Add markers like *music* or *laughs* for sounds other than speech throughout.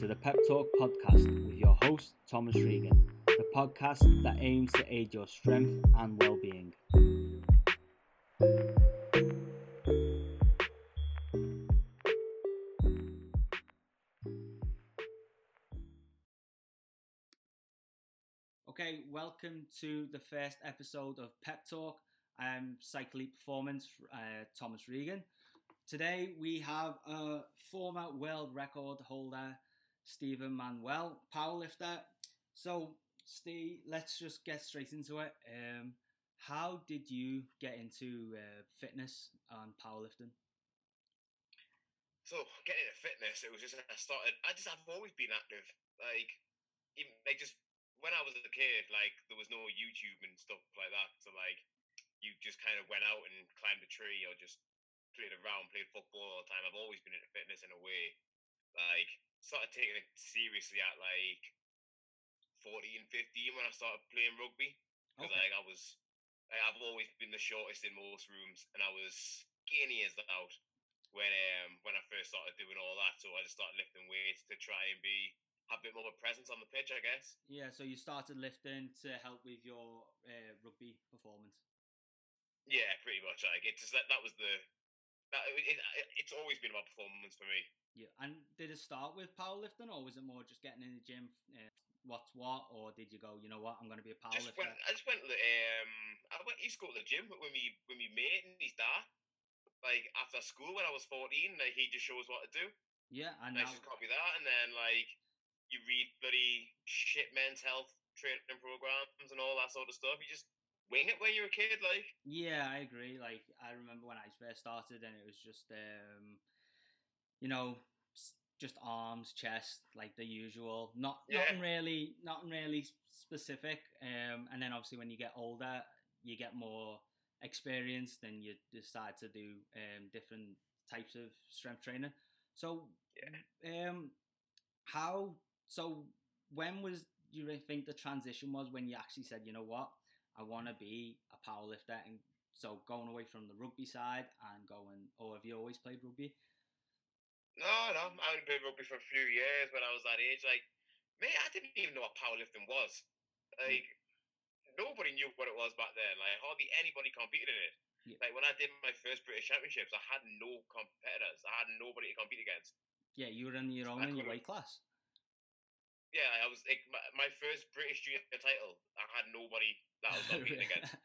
to the Pep Talk podcast with your host, Thomas Regan, the podcast that aims to aid your strength and well being. Okay, welcome to the first episode of Pep Talk. I'm Cycle Performance, uh, Thomas Regan. Today we have a former world record holder, Stephen Manuel, powerlifter. So, Steve, let's just get straight into it. Um, how did you get into uh, fitness and powerlifting? So getting into fitness, it was just I started. I just I've always been active. Like even like just when I was a kid, like there was no YouTube and stuff like that. So like you just kind of went out and climbed a tree or just played around, played football all the time. I've always been into fitness in a way. Like, started taking it seriously at like 14, 15 when I started playing rugby. Because okay. like I was, like, I've always been the shortest in most rooms, and I was skinny as out when um when I first started doing all that. So I just started lifting weights to try and be have a bit more of a presence on the pitch, I guess. Yeah. So you started lifting to help with your uh, rugby performance. Yeah, pretty much. Like it's just that that was the that, it, it, it's always been about performance for me. Yeah, and did it start with powerlifting, or was it more just getting in the gym, uh, what's what, or did you go, you know what, I'm going to be a powerlifter? Just went, I just went. to Um, I went. Used to go to the gym with me, with me mate and his dad. Like after school when I was fourteen, like he just shows what to do. Yeah, and, and I just copy that, and then like you read bloody shit men's health training programs and all that sort of stuff. You just wing it when you're a kid, like. Yeah, I agree. Like I remember when I first started, and it was just, um, you know, just arms, chest, like the usual. Not yeah. nothing really, nothing really specific. Um, and then obviously when you get older, you get more experience, then you decide to do um, different types of strength training. So, yeah. um, how? So, when was you think the transition was when you actually said, you know what, I want to be a powerlifter. And so going away from the rugby side and going, or have you always played rugby? No, no, I only played rugby for a few years when I was that age. Like, mate, I didn't even know what powerlifting was. Like, mm. nobody knew what it was back then. Like, hardly anybody competed in it. Yeah. Like, when I did my first British Championships, I had no competitors. I had nobody to compete against. Yeah, you were in your own in your weight class. Yeah, I was like my, my first British junior title. I had nobody that was *laughs* competing against.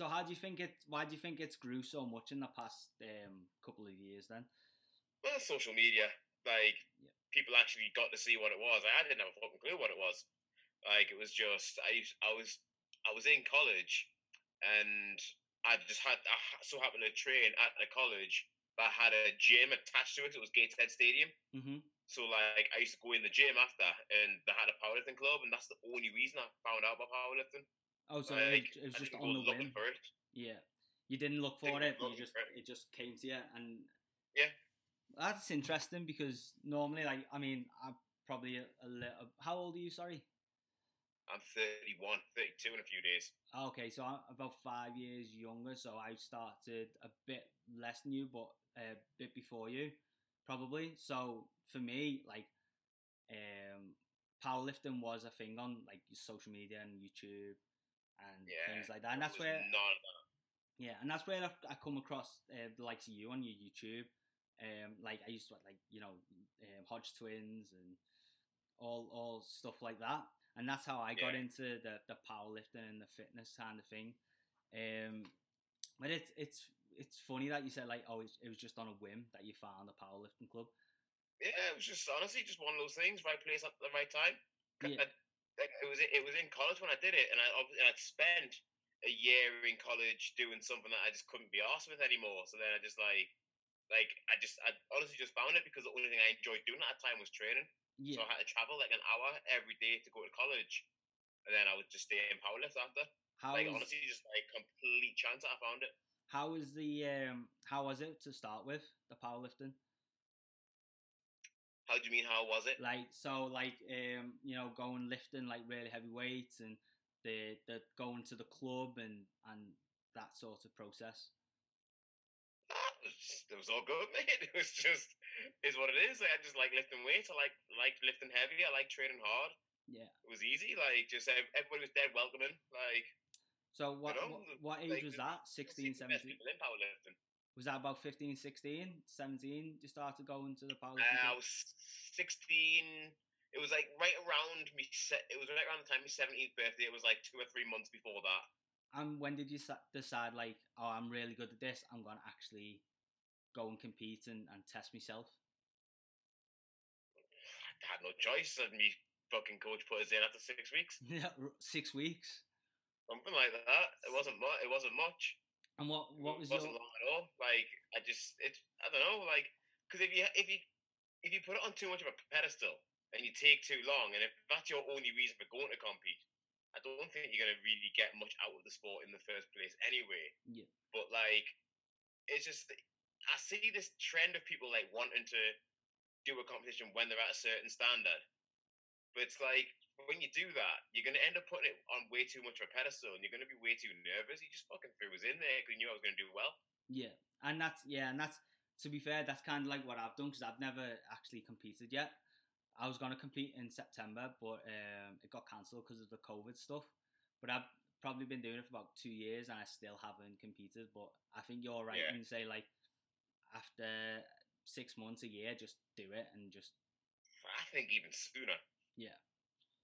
So how do you think it? Why do you think it's grew so much in the past um, couple of years? Then, well, social media, like yeah. people actually got to see what it was. I didn't have a fucking clue what it was. Like it was just I I was I was in college, and I just had I so happened to train at a college that had a gym attached to it. It was Gateshead Stadium. Mm-hmm. So like I used to go in the gym after, and they had a powerlifting club, and that's the only reason I found out about powerlifting. Oh, so like, it, was just on the whim. Yeah, you didn't look for it. You just it. it just came to you, and yeah, that's interesting because normally, like, I mean, I'm probably a, a little. How old are you? Sorry. I'm 31, 32 in a few days. Okay, so I'm about five years younger, so I started a bit less than you, but a bit before you, probably. So for me, like, um, powerlifting was a thing on like social media and YouTube and yeah, things like that. And that's where, yeah, and that's where I, I come across uh, the likes of you on your YouTube. Um, like I used to like you know um, Hodge twins and all all stuff like that, and that's how I got into the the powerlifting and the fitness kind of thing. Um, but it's it's it's funny that you said like oh it was just on a whim that you found a powerlifting club. Yeah, it was just honestly just one of those things, right place at the right time. Yeah like it was it was in college when I did it, and I and I'd spent a year in college doing something that I just couldn't be asked with anymore. So then I just like like I just I honestly just found it because the only thing I enjoyed doing at that time was training. Yeah. So I had to travel like an hour every day to go to college, and then I would just stay in powerlift after. How like is, honestly, just like complete chance that I found it. How was the um? How was it to start with the powerlifting? How do you mean? How was it? Like so, like um, you know, going lifting like really heavy weights and the the going to the club and and that sort of process. Uh, it was, it was all good, *laughs* mate. It was just is what it is. Like, I just like lifting weights. I like like lifting heavy. I like training hard. Yeah. It was easy. Like just ev- everybody was dead welcoming. Like So what know, what, what age like, was that? you'll 16, best 17? people in powerlifting. Was that about 15, 16, 17? You started going to the Uh, powerlifting? I was sixteen. It was like right around me. It was right around the time my seventeenth birthday. It was like two or three months before that. And when did you decide, like, oh, I'm really good at this. I'm going to actually go and compete and, and test myself? I had no choice. And me fucking coach put us in after six weeks, *laughs* Yeah, Six weeks. something like that. It wasn't much. It wasn't much. And what what was it wasn't long at all. Like I just, it's I don't know, like because if you if you if you put it on too much of a pedestal and you take too long, and if that's your only reason for going to compete, I don't think you're gonna really get much out of the sport in the first place anyway. Yeah. But like, it's just I see this trend of people like wanting to do a competition when they're at a certain standard, but it's like when you do that, you're going to end up putting it on way too much of a pedestal, and you're going to be way too nervous. You just fucking threw us in there because you knew I was going to do well. Yeah, and that's yeah, and that's to be fair, that's kind of like what I've done because I've never actually competed yet. I was gonna compete in September, but um, it got cancelled because of the COVID stuff. But I've probably been doing it for about two years, and I still haven't competed. But I think you're right Yeah. when you say like after six months, a year, just do it and just I think even sooner. Yeah.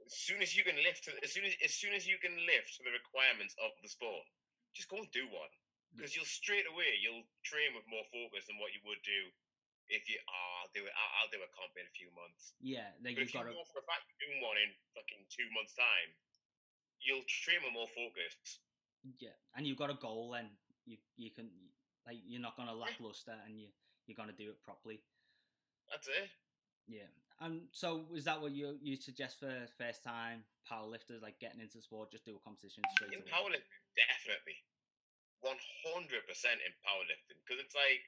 As soon as you can lift, to, as soon as as soon as you can lift to the requirements of the sport, just go and do one. Because you'll straight away you'll train with more focus than what you would do if you. Oh, I'll do it. I'll, I'll do a comp in a few months. yeah, like But you've if you got to know for a fact you're doing one in fucking two months' time, you'll train with more focus. yeah, and you've got a goal, and you you can like you're not gonna lackluster, and you you're gonna do it properly. That's it. Yeah. And So is that what you you suggest for first time powerlifters, like getting into sport, just do a competition straight In away? powerlifting, definitely. 100% in powerlifting. Because it's like,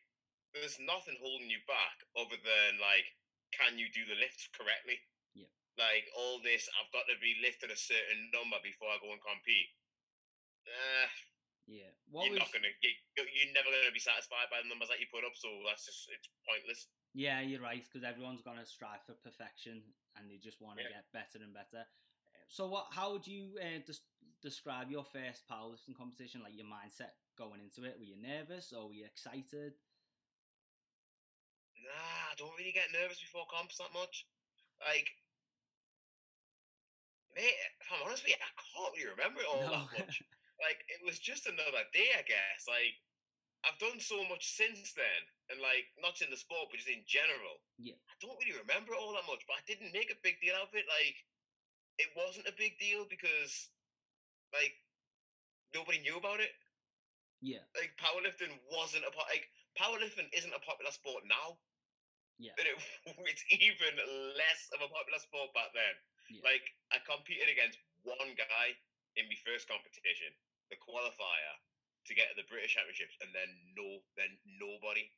there's nothing holding you back other than, like, can you do the lifts correctly? Yeah. Like, all this, I've got to be lifting a certain number before I go and compete. Uh, yeah. What you're was? not gonna, you, you're never gonna be satisfied by the numbers that you put up, so that's just, it's pointless. Yeah, you're right because everyone's gonna strive for perfection, and they just want to Yeah. get better and better. So what? How would you uh, des- describe your first powerlifting competition? Like your mindset going into it? Were you nervous or were you excited? Nah, I don't really get nervous before comps that much. Like, mate, if I'm honest with you, I can't really remember it all No. that much. *laughs* like, it was just another day, I guess. Like, I've done so much since then, and like, not in the sport, but just in general. Yeah. I don't really remember it all that much, but I didn't make a big deal out of it. Like, it wasn't a big deal because, like, nobody knew about it. yeah. Like, powerlifting wasn't a part. Like, powerlifting isn't a popular sport now Yeah. and it, *laughs* it's even less of a popular sport back then. Yeah. Like I competed against one guy in my first competition, the qualifier, to get to the British Championships, and then no, then nobody.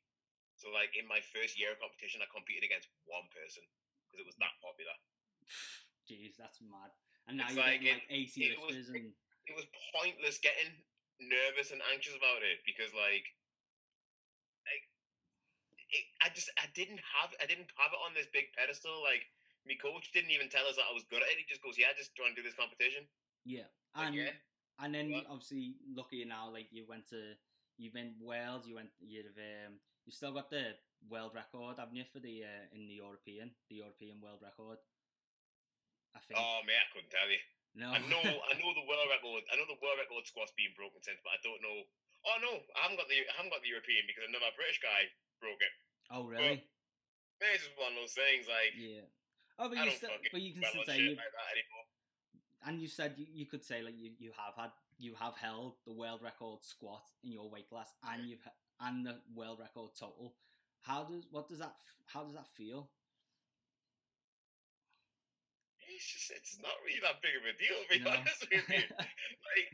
So like in my first year of competition, I competed against one person because it was that popular. Jeez, that's mad. And now It's you're like getting it- it was- lifters and It was pointless getting nervous and anxious about it because like, like it, I just I didn't have I didn't have it on this big pedestal. Like my coach didn't even tell us that I was good at it. He just goes, "Yeah, I just try and do this competition." yeah. Like, And yeah, and then What? obviously lucky now, like you went to you've been Wales, you went you've um you still got the world record, haven't you, for the uh, in the European the European world record. I think. Oh man, I couldn't tell you. no. I know *laughs* I know the world record. I know the world record squat's been broken since, but I don't know. Oh no, I haven't got the I haven't got the European because another British guy broke it. oh really? It's just one of those things. Like Yeah. Oh, but I you still, but you can still say you like that anymore. And you said you, you could say like you, you have had you have held the world record squat in your weight class and you've and the world record total. How does what does that how does that feel? It's just it's not really that big of a deal, to be No. honest with you. *laughs* like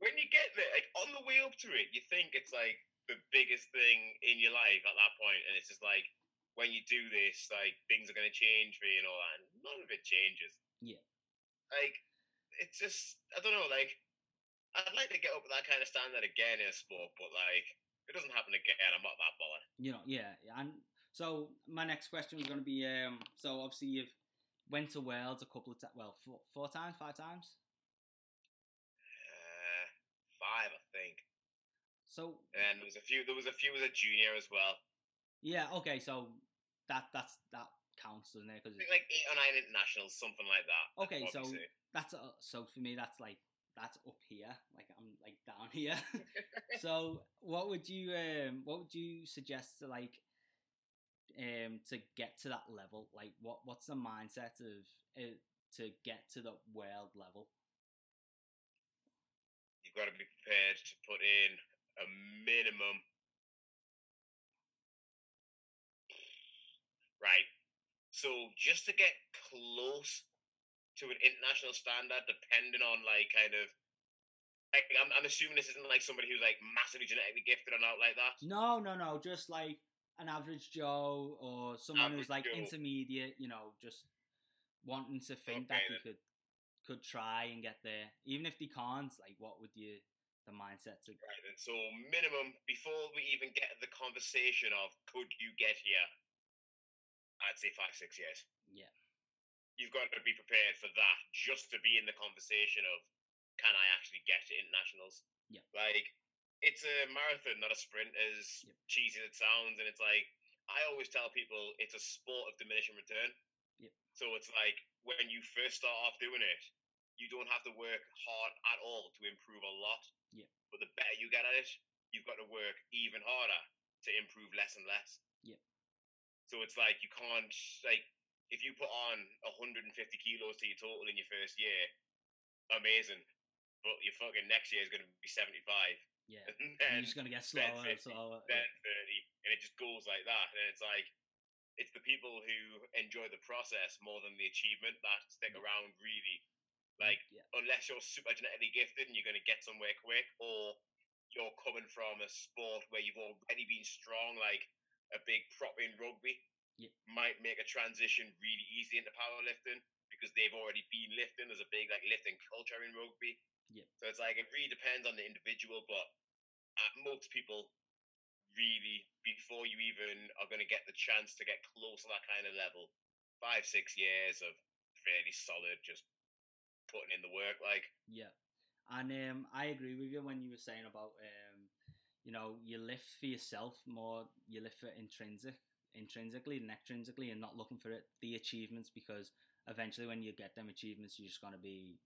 when you get there, like on the way up to it, you think it's like the biggest thing in your life at that point, and it's just like when you do this, like things are gonna change for you and all that, and none of it changes. Yeah. Like it's just I don't know, like I'd like to get up to that kind of standard again in a sport, but like it doesn't happen again, I'm not that bothered. You know, yeah, and so my next question was going to be, um, so obviously you've went to Worlds a couple of times, well, four, four times, five times. Uh, five, I think. So And there was a few. There was a few as a junior as well. yeah, okay, so that that's that counts, doesn't it? Because like eight or nine internationals, something like that. Okay, so that's uh, so for me that's like that's up here, like I'm like down *laughs* here. *laughs* so what would you um what would you suggest to like um to get to that level? Like what what's the mindset of uh, to get to the world level? you've got to be prepared to put in a minimum. *sighs* Right. So just to get close to an international standard, depending on like kind of. Like, I'm, I'm assuming this isn't like somebody who's like massively genetically gifted or not like that. No, no, no, just like an average Joe or someone who's like Joe. intermediate, you know, just wanting to think that Okay, they could could try and get there, even if they can't. Like, what would you the mindset to? Right. And so minimum before we even get the conversation of could you get here, I'd say five six years. Yeah, you've got to be prepared for that just to be in the conversation of can I actually get to internationals? Yeah. Like it's a marathon, not a sprint, as cheesy as it sounds. And it's like I always tell people it's a sport of diminishing return. Yep. So it's like when you first start off doing it, you don't have to work hard at all to improve a lot. Yep. But the better you get at it, you've got to work even harder to improve less and less. Yep. So it's like you can't like if you put on 150 kilos to your total in your first year, amazing. But your fucking next year is going to be 75, yeah. *laughs* and And you're just gonna get then slower and slower. then 30, and it just goes like that. And it's like it's the people who enjoy the process more than the achievement that stick around really. Like yeah, unless you're super genetically gifted and you're going to get somewhere quick, or you're coming from a sport where you've already been strong, like a big prop in rugby, Yeah. might make a transition really easy into powerlifting because they've already been lifting. There's a big like lifting culture in rugby. Yeah. So it's like it really depends on the individual, but uh, most people really before you even are going to get the chance to get close to that kind of level, five six years of fairly solid, just putting in the work. Like yeah. And um, I agree with you when you were saying about um, you know, you lift for yourself more. You lift for intrinsic, intrinsically and extrinsically, and not looking for it the achievements because eventually, when you get them achievements, you're just gonna be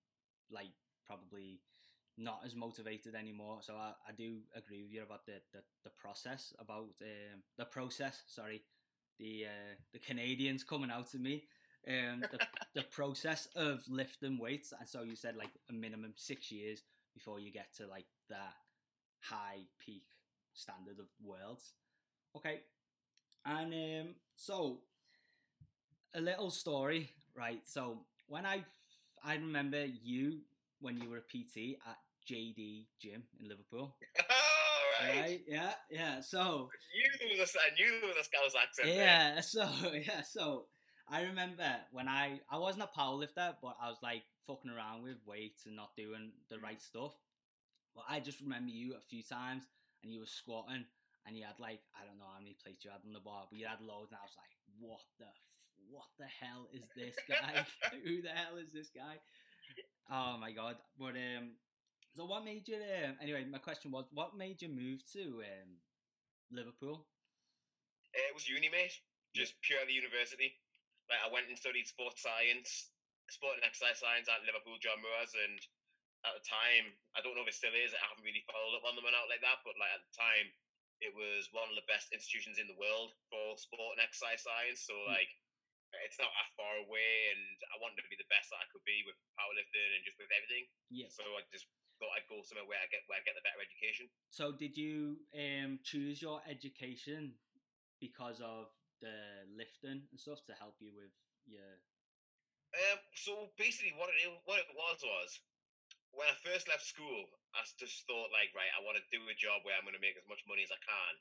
like probably not as motivated anymore. So I, I do agree with you about the the, the process about um, the process. Sorry, the uh, the Canadians coming out to me. Um, the, *laughs* the process of lifting weights, and so you said like a minimum six years before you get to like that high peak standard of worlds. Okay, and um, so a little story, right? So when I I remember you when you were a PT at JD Gym in Liverpool, *laughs* all right. right? Yeah, yeah. So You knew the I knew there was a Scouse accent. yeah, *laughs* so yeah, so I remember when I I wasn't a powerlifter, but I was like fucking around with weights and not doing the right stuff. But I just remember you a few times, and you were squatting, and you had like I don't know how many plates you had on the bar, but you had loads, and I was like, what the what the hell is this guy? *laughs* Who the hell is this guy? Oh my god! But um, so what made you? Um, anyway, my question was, what made you move to um Liverpool? Uh, It was uni, mate. Just purely university. Like I went and studied sports science, sport and exercise science at Liverpool John Moores, and at the time, I don't know if it still is. I haven't really followed up on them and out like that, but like at the time, it was one of the best institutions in the world for sport and exercise science. So Mm. like, it's not that far away, and I wanted to be the best that I could be with powerlifting and just with everything. Yeah. So I just thought I'd go somewhere where I get where I get the better education. So did you um choose your education because of the lifting and stuff to help you with your Um, so basically, what it what it was was when I first left school, I just thought like, right, I want to do a job where I'm going to make as much money as I can.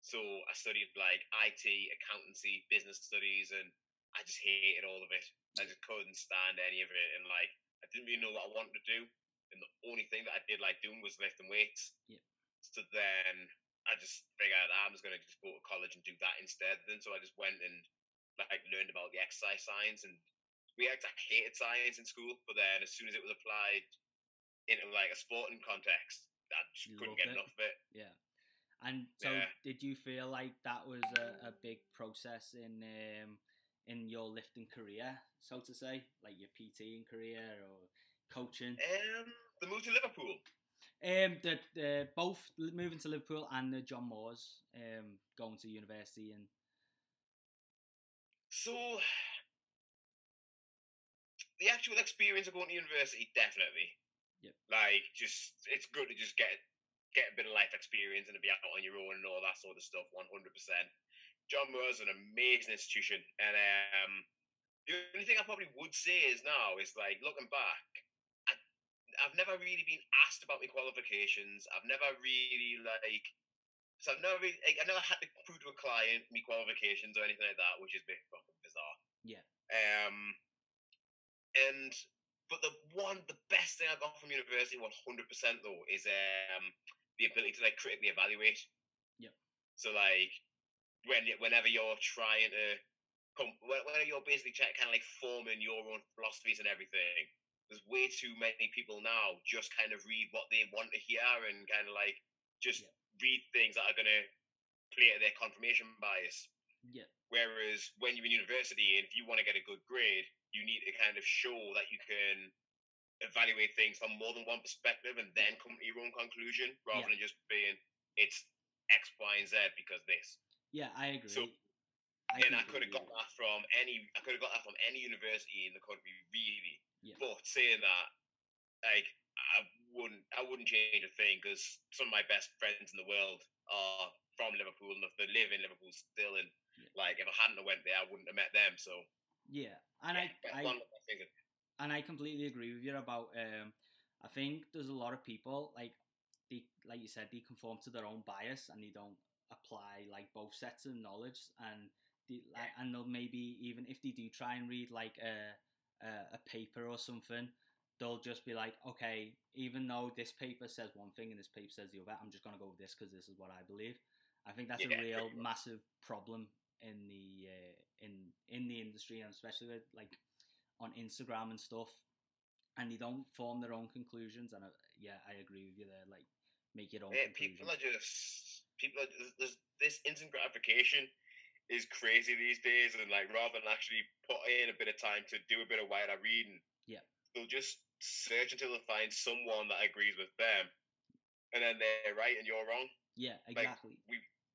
So I studied like IT, accountancy, business studies, and I just hated all of it. I just couldn't stand any of it, and like I didn't really know what I wanted to do. And the only thing that I did like doing was lifting weights. Yep. So then I just figured I'm just gonna just go to college and do that instead. Then so I just went and like learned about the exercise science and we actually hated science in school, but then as soon as it was applied into like a sporting context, I just You couldn't get it. enough of it. Yeah. And so, Yeah. did you feel like that was a, a big process in um, in your lifting career, so to say, like your PT in career or coaching? Um, the move to Liverpool. Um, the, the both moving to Liverpool and the John Moores um going to university and So the actual experience of going to university, definitely. Yep. Like, just it's good to just get get a bit of life experience and to be out on your own and all that sort of stuff. One hundred percent. John Moores an amazing institution, and um, the only thing I probably would say is now is like looking back, I, I've never really been asked about my qualifications. I've never really like. So I've never really, like, I never had to prove to a client me qualifications or anything like that, which is a bit fucking bizarre. Yeah. Um, and but the one, the best thing I got from university, one hundred percent though, is um the ability to like critically evaluate. Yeah. So like when whenever you're trying to come, when- whenever you're basically trying, kind of like forming your own philosophies and everything. There's way too many people now just kind of read what they want to hear and kind of like just Yep. read things that are going to play to their confirmation bias. yeah, Whereas when you're in university and if you want to get a good grade, you need to kind of show that you can evaluate things from more than one perspective and then come to your own conclusion rather Yeah. than just being it's X, Y, and Z because this. yeah, I agree. So- I and I could have got that from any I could have got that from any university in the country, really. Yeah. But saying that, like I wouldn't I wouldn't change a thing because some of my best friends in the world are from Liverpool and if they live in Liverpool still and Yeah. like if I hadn't have went there I wouldn't have met them. So Yeah, and yeah, I, I one of the things. and I completely agree with you about. Um, I think there's a lot of people like they, like you said, they conform to their own bias and they don't apply like both sets of knowledge and they, like, and they'll maybe even if they do try and read like a a, a paper or something, they'll just be like, okay, even though this paper says one thing and this paper says the other, I'm just gonna go with this because this is what I believe. I think that's Yeah, a real massive problem in the uh, in in the industry and especially with like on Instagram and stuff, and they don't form their own conclusions. And I, yeah, I agree with you there. Like, make your own Yeah, people are just people are there's, there's this instant gratification is crazy these days and like rather than actually put in a bit of time to do a bit of wider reading Yeah. they'll just search until they find someone that agrees with them and then they're right and you're wrong yeah, exactly.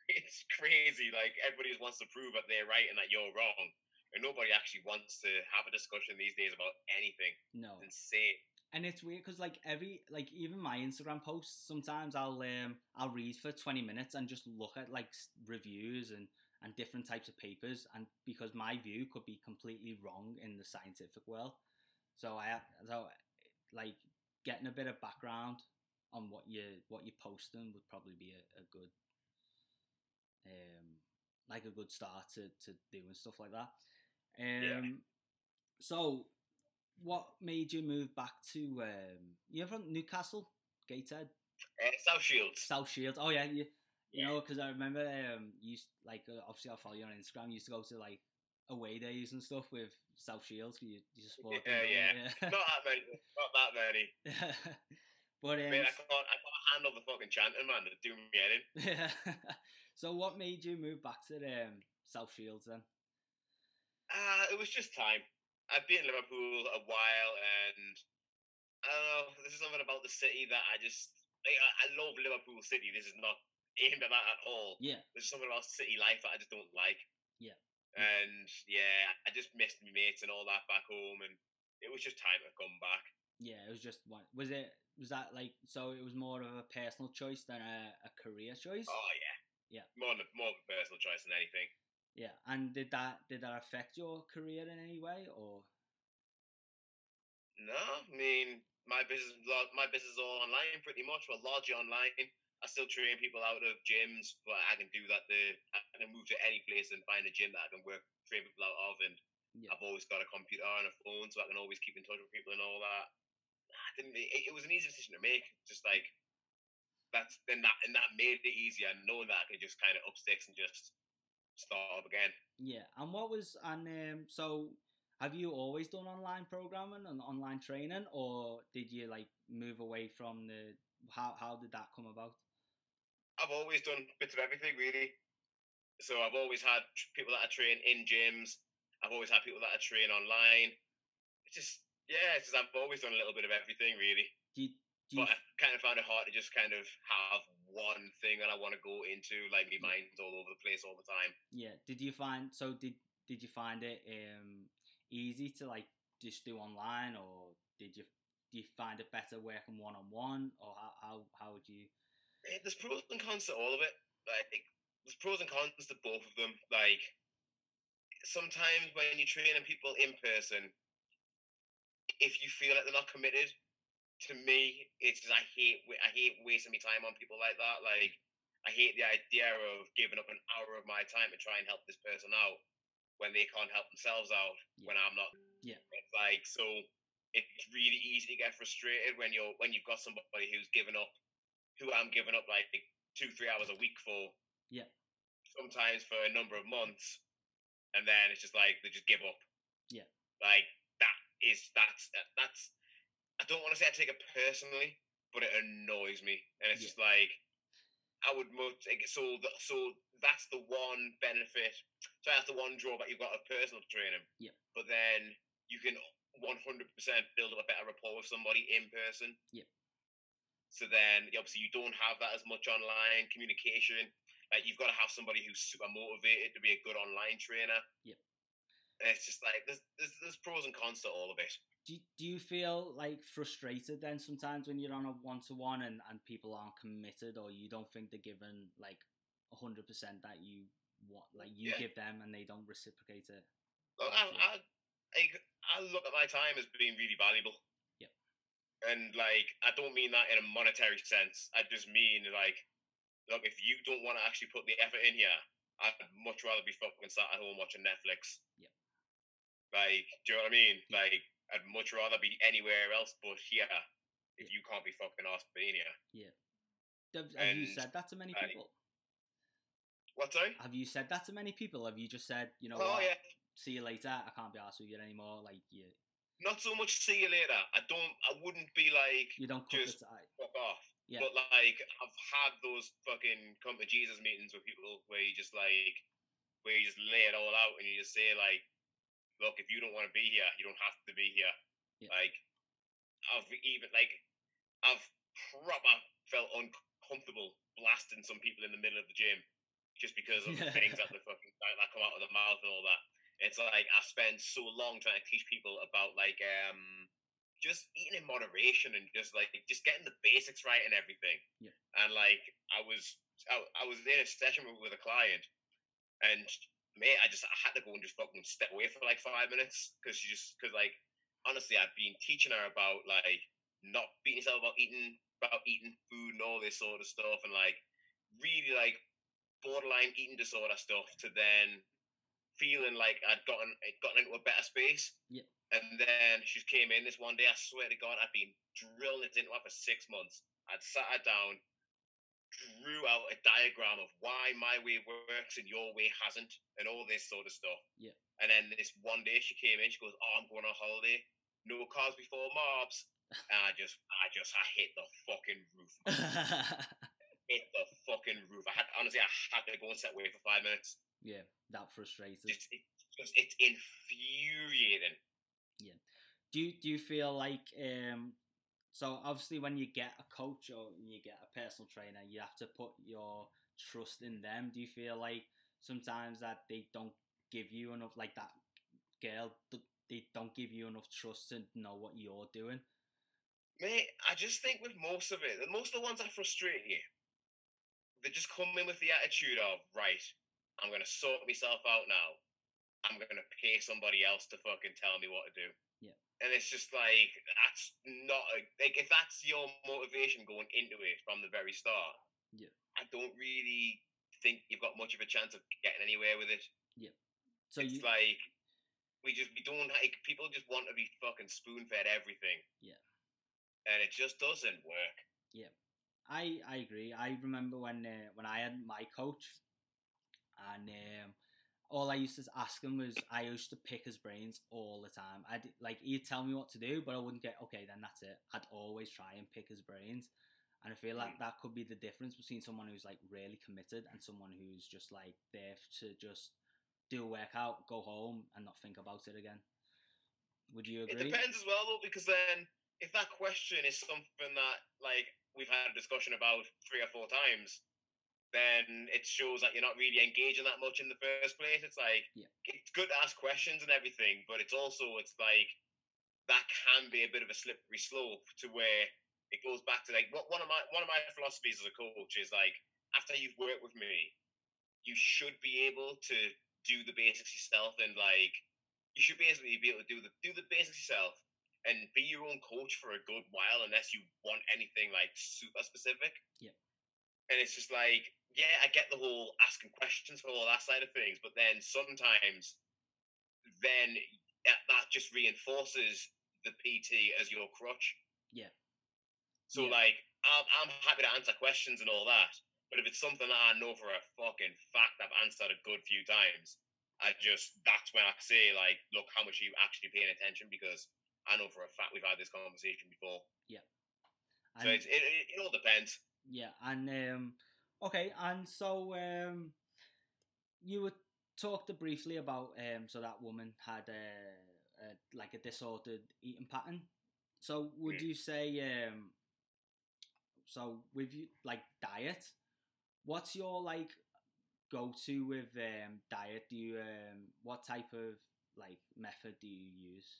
It's crazy like everybody wants to prove that they're right and that you're wrong and nobody actually wants to have a discussion these days about anything. No, it's insane. And it's weird because like every like even my Instagram posts, sometimes I'll um I'll read for twenty minutes and just look at like reviews and and different types of papers, and because my view could be completely wrong in the scientific world, so I so like getting a bit of background on what you what you're posting would probably be a, a good um like a good start to to doing stuff like that. Um, so what made you move back to um you're from Newcastle, Gateshead, uh, South Shields South Shields. Oh yeah, you, you Yeah. know because I remember um you used like uh, obviously I follow you on Instagram. You used to go to like away days and stuff with South Shields. You you just *laughs* support them, Yeah, don't that many not that many *laughs* but um, I mean, I can't, I can't handle the fucking chanting, man. They're doing me in. *laughs* so what made you move back to um, South Shields then? Uh, it was just time. I've been in Liverpool a while, and I don't know. This is something about the city that I just I, I love Liverpool City. This is not aimed at that at all. Yeah, There's something about city life that I just don't like. Yeah. And yeah, I just missed my mates and all that back home, and it was just time to come back. yeah. It was just one. Was it? Was that like? So it was more of a personal choice than a, a career choice. Oh yeah. Yeah. More, than- more of a personal choice than anything. Yeah, and did that did that affect your career in any way, or No, I mean my business, my business is all online pretty much. Well, largely online. I still train people out of gyms, but I can do that. The I can move to any place and find a gym that I can work train people out of, and Yeah. I've always got a computer and a phone, so I can always keep in touch with people and all that. I didn't. It, it was an easy decision to make. Just like that's then that and that made it easier knowing that I could just kind of up sticks and just start up again. Yeah, and what was and um, so have you always done online programming and online training, or did you like move away from the how how did that come about? I've always done bits of everything really. So I've always had people that I train in gyms. I've always had people that I train online. It's just yeah, it's just I've always done a little bit of everything really. Do you, but I kind of found it hard to just kind of have one thing that I want to go into. Like my mind's all over the place all the time. Yeah. Did you find so? Did did you find it um easy to like just do online, or did you do you find it better working one on one, or how how how would you? There's pros and cons to all of it. Like there's pros and cons to both of them. Like sometimes when you're training people in person, if you feel like they're not committed, to me, it's just I hate I hate wasting my time on people like that. Like I hate the idea of giving up an hour of my time to try and help this person out when they can't help themselves out Yeah. when I'm not. Yeah. It's like so it's really easy to get frustrated when you're when you've got somebody who's given up who I'm giving up like two, three hours a week for. Yeah. Sometimes for a number of months. And then it's just like they just give up. Yeah. Like that is that's that's I don't want to say I take it personally, but it annoys me. And it's Yeah. just like I would much so th- so that's the one benefit. So that's the one drawback you've got of personal training. Yeah. But then you can 100% build up a better rapport with somebody in person. Yeah. So then obviously you don't have that as much online communication. Like you've got to have somebody who's super motivated to be a good online trainer. Yeah. And it's just like there's, there's there's pros and cons to all of it. Do you, do you feel like frustrated then sometimes when you're on a one to one and and people aren't committed or you don't think they're given like hundred percent that you want like you Yeah. give them and they don't reciprocate it? Look, I, I, I, look at my time as being really valuable. Yep. And like, I don't mean that in a monetary sense. I just mean like, look, if you don't want to actually put the effort in here, I'd much rather be fucking sat at home watching Netflix. Yep. Like, do you know what I mean? Yeah. Like, I'd much rather be anywhere else but here. If you can't be fucking asked being here. Have, have you said that to many people? What sorry? Have you said that to many people? Have you just said, you know oh what, yeah. see you later, I can't be asked with you anymore, like you Not so much see you later. I don't. I wouldn't be like you don't Just- fuck off. Yeah. But like I've had those fucking come to Jesus meetings with people where you just like where you just lay it all out and you just say like, look, if you don't want to be here, you don't have to be here. Yeah. Like I've even like I've proper felt uncomfortable blasting some people in the middle of the gym just because of the *laughs* Yeah. things that the fucking that come out of the mouth and all that. It's like I spend so long trying to teach people about like um just eating in moderation and just like just getting the basics right and everything. Yeah. And like I was I, I was in a session with, with a client and mate, I just I had to go and just fucking step away for like five minutes because she just because like honestly I've been teaching her about like not beating yourself about eating about eating food and all this sort of stuff and like really like borderline eating disorder stuff to then feeling like I'd gotten I'd gotten into a better space. Yeah. And then she came in this one day. I swear to God, I'd been drilling it into her for six months. I'd sat her down, drew out a diagram of why my way works and your way hasn't, and all this sort of stuff. Yeah. And then this one day she came in. She goes, "Oh, I'm going on holiday. No carbs before Marbs." And I just, I just, I hit the fucking roof. *laughs* hit the fucking roof. I had honestly, I had to go and set away for five minutes. yeah, that frustrated. Just, it, just it's infuriating. Yeah. Do you do you feel like um so obviously when you get a coach or you get a personal trainer you have to put your trust in them do you feel like sometimes that they don't give you enough like that girl they don't give you enough trust to know what you're doing Mate, I just think with most of it, most of the ones that frustrate you, they just come in with the attitude of, right, I'm gonna sort myself out now. I'm gonna pay somebody else to fucking tell me what to do. And it's just like that's not a, like if that's your motivation going into it from the very start. Yeah. I don't really think you've got much of a chance of getting anywhere with it. Yeah. So it's you like we just we don't like people just want to be fucking spoon fed everything. Yeah. And it just doesn't work. Yeah. I I agree. I remember when uh, when I had my coach, and um, all I used to ask him was I used to pick his brains all the time. I like he'd tell me what to do, but I wouldn't get okay. Then that's it. I'd always try and pick his brains, and I feel like mm. that could be the difference between someone who's like really committed and someone who's just like there to just do a workout, go home, and not think about it again. Would you agree? It depends as well, though, because then if that question is something that like we've had a discussion about three or four times, then it shows that you're not really engaging that much in the first place. It's like yeah. it's good to ask questions and everything, but it's also it's like that can be a bit of a slippery slope to where it goes back to like what one of my one of my philosophies as a coach is like after you've worked with me, you should be able to do the basics yourself and like you should basically be able to do the do the basics yourself and be your own coach for a good while unless you want anything like super specific. Yeah. And it's just like yeah, I get the whole asking questions for all that side of things, but then sometimes, then that just reinforces the PT as your crutch. Yeah. So Yeah. like, I'm, I'm happy to answer questions and all that, but if it's something that I know for a fucking fact I've answered a good few times, I just that's when I say like, look, how much are you actually paying attention? Because I know for a fact we've had this conversation before. Yeah. So And- it's, it, it, it all depends. Yeah, and um, okay, and so um, you were talked briefly about um, so that woman had a, a like a disordered eating pattern. So would Mm. you say um, so with you like diet? What's your like go to with um, diet? Do you um, what type of like method do you use?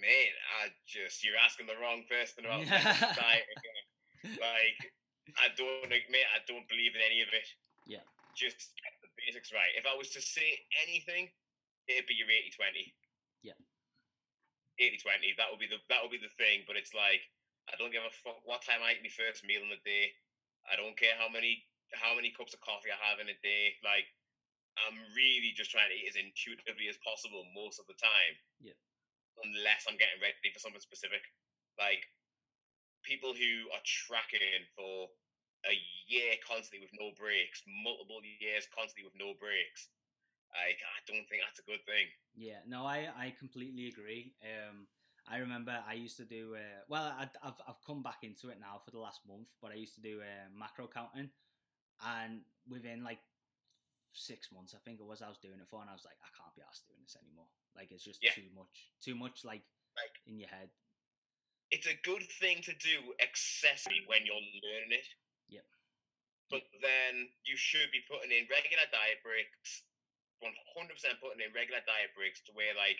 Man, I just you're asking the wrong person about *laughs* diet again. Like I don't mate, I don't believe in any of it. Yeah. Just get the basics right. If I was to say anything, it'd be your 80 20. Yeah. 80 20. That would be the that would be the thing. But it's like I don't give a fuck what time I eat my first meal in the day. I don't care how many how many cups of coffee I have in a day. Like I'm really just trying to eat as intuitively as possible most of the time. Yeah. Unless I'm getting ready for something specific. Like people who are tracking for a year constantly with no breaks, multiple years constantly with no breaks. Like I don't think that's a good thing. Yeah, no, I, I completely agree. Um, I remember I used to do uh, well. I, I've I've come back into it now for the last month, but I used to do uh, macro counting, and within like six months, I think it was, I was doing it for, and I was like, I can't be asked doing this anymore. Like it's just Yeah. too much, too much like Like in your head. It's a good thing to do excessively when you're learning it. Yep. But then you should be putting in regular diet breaks, one hundred percent putting in regular diet breaks to where like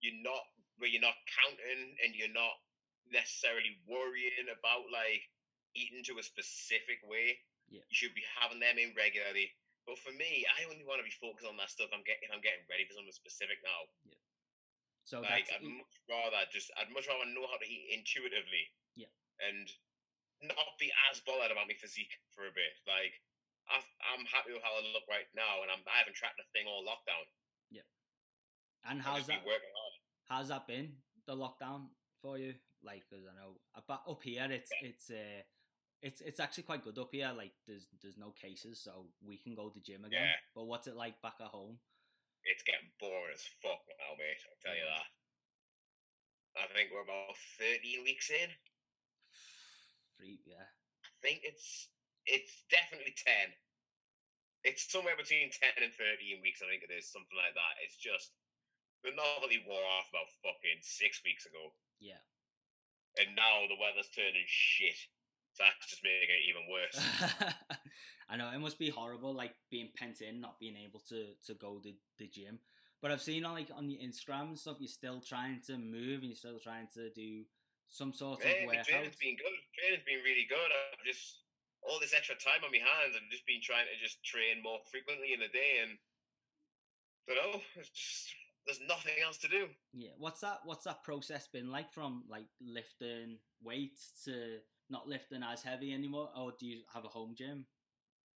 you're not where you're not counting and you're not necessarily worrying about like eating to a specific way. Yeah. You should be having them in regularly. But for me, I only want to be focused on that stuff. I'm getting I'm getting ready for something specific now. So Like I'd much rather just I'd much rather know how to eat intuitively. Yeah. And not be as bothered about my physique for a bit. Like I've, I'm happy with how I look right now, and I'm I haven't tracked a thing all lockdown. Yeah. And how's that? working hard. How's that been the lockdown for you? Like, because I know about up here, it's it's uh, it's it's actually quite good up here. Like, there's there's no cases, so we can go to the gym again. Yeah. But what's it like back at home? It's getting boring as fuck now, mate. I'll tell you that. I think we're about 13 weeks in. Free, yeah, I think it's it's definitely 10. It's somewhere between 10 and 13 weeks, I think it is, something like that. It's just the novelty wore off about fucking six weeks ago. yeah. And now the weather's turning shit. So that's just making it even worse. *laughs* I know it must be horrible, like being pent in, not being able to to go to the gym. But I've seen on like on your Instagram and stuff, you're still trying to move and you're still trying to do some sort of workout. training's been good. Training's been really good. I've just all this extra time on my hands. I've just been trying to just train more frequently in the day, and I don't know. It's just there's nothing else to do. Yeah, what's that? What's that process been like from like lifting weights to not lifting as heavy anymore, or do you have a home gym?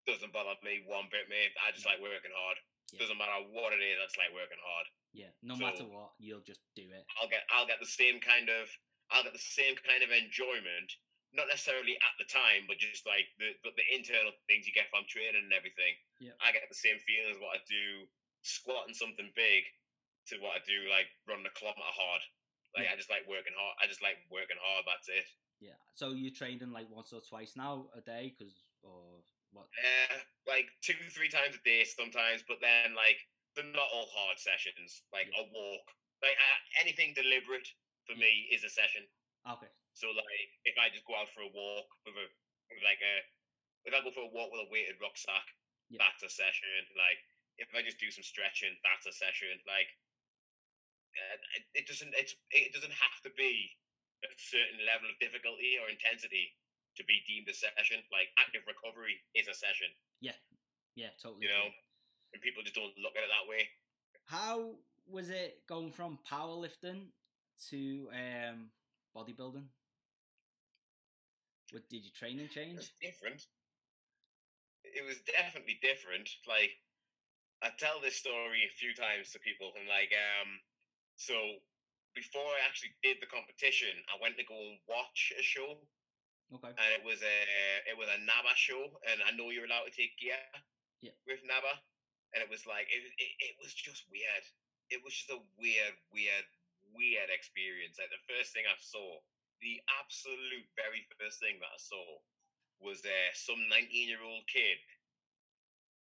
Doesn't bother me one bit, mate. I just like working hard. Yeah. Doesn't matter what it is. I just like working hard. Yeah, no So- matter what, you'll just do it. I'll get I'll get the same kind of I'll get the same kind of enjoyment not necessarily at the time, but just like the but the internal things you get from training and everything. Yeah. I get the same feeling as what I do squatting something big to what I do like running a kilometer hard. Like Yeah. I just like working hard. I just like working hard. That's it. Yeah. So you're training like once or twice now a day, because what? Uh, like two, three times a day sometimes, but then like they're not all hard sessions. Like Yeah. a walk, like uh, anything deliberate for me is a session. Okay. So like if I just go out for a walk with a with like a if I go for a walk with a weighted rucksack, Yeah. that's a session. Like if I just do some stretching, that's a session. Like uh, it, it doesn't it's it doesn't have to be a certain level of difficulty or intensity to be deemed a session. Like active recovery is a session, Yeah, yeah, totally. you know, and people just don't look at it that way. How was it going from powerlifting to um bodybuilding? What did your training It change? was different. It was definitely different. Like I tell this story a few times to people, and like um, so before I actually did the competition, I went to go and watch a show, Okay. and it was a it was a NABBA show, and I know you're allowed to take gear Yeah. with NABBA, and it was like it, it it was just weird. It was just a weird, weird, weird experience. Like the first thing I saw, the absolute very first thing that I saw was uh, some 19 year old kid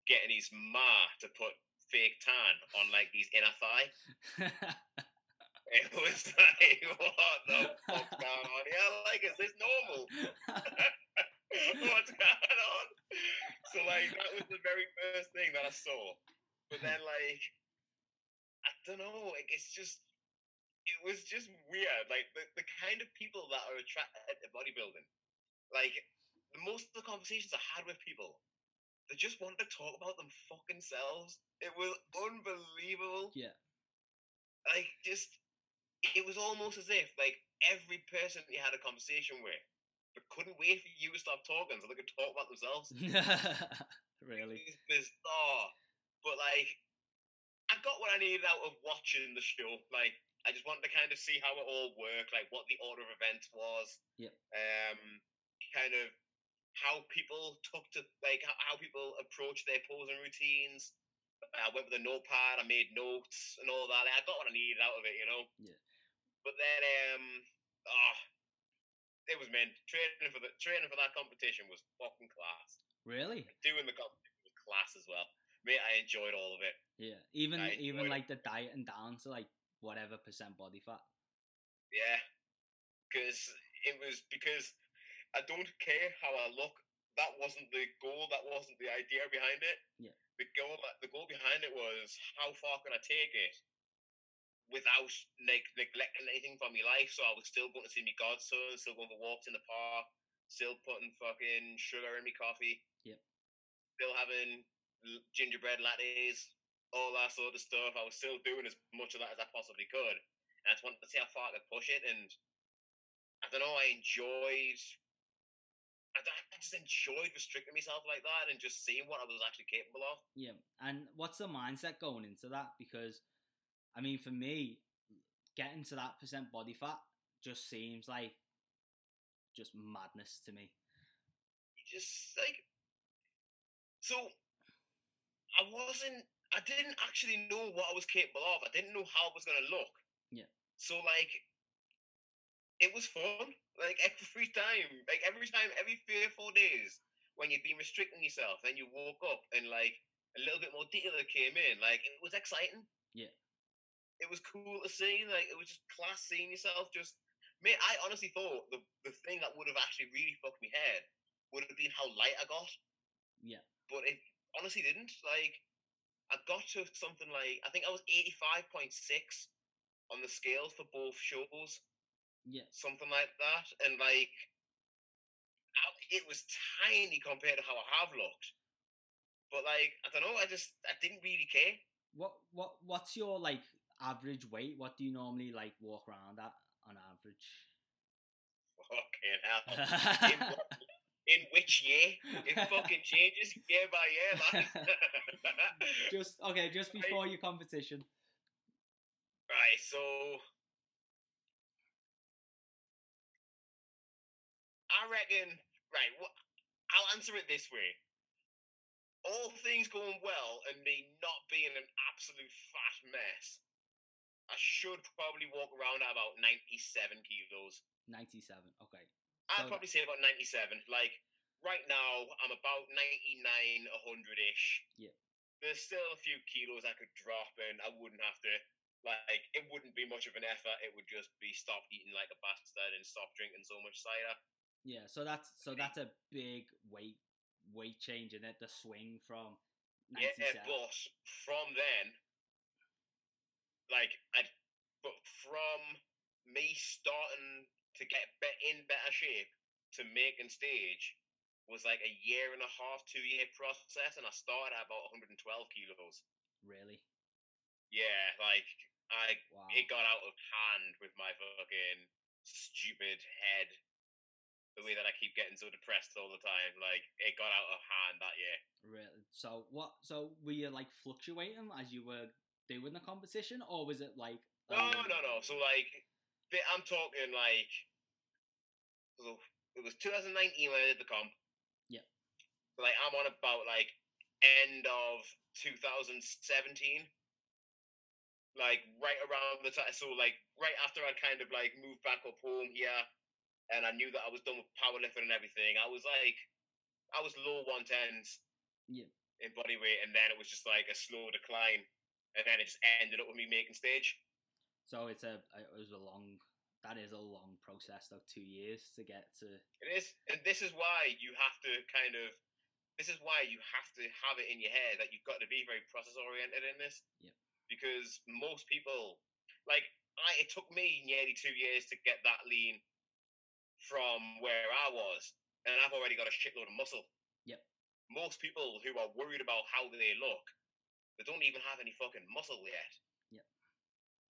getting his ma to put fake tan on like his inner thigh. *laughs* It was *laughs* like, what the fuck's going on here? Like, is this normal? *laughs* What's going on? So like that was the very first thing that I saw. But then like I don't know, like it's just it was just weird. Like the, the kind of people that are attracted to bodybuilding. Like most of the conversations I had with people, they just wanted to talk about them fucking selves. It was unbelievable. yeah. Like just it was almost as if like every person you had a conversation with they couldn't wait for you to stop talking so they could talk about themselves. *laughs* really? It was bizarre. But like I got what I needed out of watching the show. Like I just wanted to kind of see how it all worked, like what the order of events was. Yeah. Um kind of how people took to like how, people approach their posing routines. I went with a notepad, I made notes and all that. I got what I needed out of it, you know? Yeah. But then um oh it was meant training for the training for that competition was fucking class. Really? Doing the competition was class as well. Mate, I enjoyed all of it. Yeah. Even even enjoyed it. like the diet and down to like whatever percent body fat. Yeah, because it was because I don't care how I look. That wasn't the goal. That wasn't the idea behind it. Yeah. The goal. The goal behind it was how far can I take it without like neglecting anything from my life. So I was still going to see my godson, still going for walks in the park, still putting fucking sugar in my coffee. Yep. Still having gingerbread lattes, all that sort of stuff. I was still doing as much of that as I possibly could. And I just wanted to see how far I could push it. And I don't know, I enjoyed. I just enjoyed restricting myself like that and just seeing what I was actually capable of. Yeah. And what's the mindset going into that? Because I mean, for me, getting to that percent body fat just seems like just madness to me. Just like. So, I wasn't. I didn't actually know what I was capable of. I didn't know how I was going to look. Yeah. So, like, it was fun. Like, *laughs* every time. Like, every time, every three or four days, when you've been restricting yourself, then you woke up and, like, a little bit more detail came in. Like, it was exciting. Yeah. It was cool to see. Like, it was just class seeing yourself just. Mate, I honestly thought the, the thing that would have actually really fucked me head would have been how light I got Yeah. but it honestly didn't. Like, I got to something like I think I was eighty five point six on the scale for both shows, Yeah. something like that, and like it was tiny compared to how I have looked. But like I don't know, I just I didn't really care. What what what's your like average weight? What do you normally like walk around at on average? Fucking hell! *laughs* in, what, in which year? It fucking changes year by year, man. *laughs* just okay, just *laughs* before your competition. Right, so I reckon. Right. I'll answer it this way. All things going well, and me not being an absolute fat mess, I should probably walk around at about ninety-seven kilos. Ninety-seven. Okay. I'd So- probably say about ninety-seven. Like right now, I'm about 99, 100 ish. Yeah. There's still a few kilos I could drop, and I wouldn't have to. Like, it wouldn't be much of an effort. It would just be stop eating like a bastard and stop drinking so much cider. Yeah. So that's so that's a big weight weight change in it. The swing from Yeah, ninety-seven. but from then, like, I, but from me starting to get in better shape to making stage was like a year and a half, two year process, and I started at about 112 kilos. Really. Yeah, like I, Wow. it got out of hand with my fucking stupid head. The way that I keep getting so depressed all the time, like it got out of hand that year. Really. So what? So were you like fluctuating as you were doing the competition, or was it like? No, um, no, no. So like, I'm talking like, so it was 2019 when I did the comp. Yeah. So like, I'm on about like end of 2017. Like right around the time, so like right after I kind of like moved back up home here, and I knew that I was done with powerlifting and everything. I was like, I was low 110s. Yeah. In body weight, and then it was just like a slow decline, and then it just ended up with me making stage. So it's a it was a long. That is a long process, though. Two years to get to. It is, and this is why you have to kind of. This is why you have to have it in your head that you've got to be very process oriented in this. Yep. Because most people, like I, it took me nearly two years to get that lean from where I was, and I've already got a shitload of muscle. Yep. Most people who are worried about how they look, they don't even have any fucking muscle yet. Yep.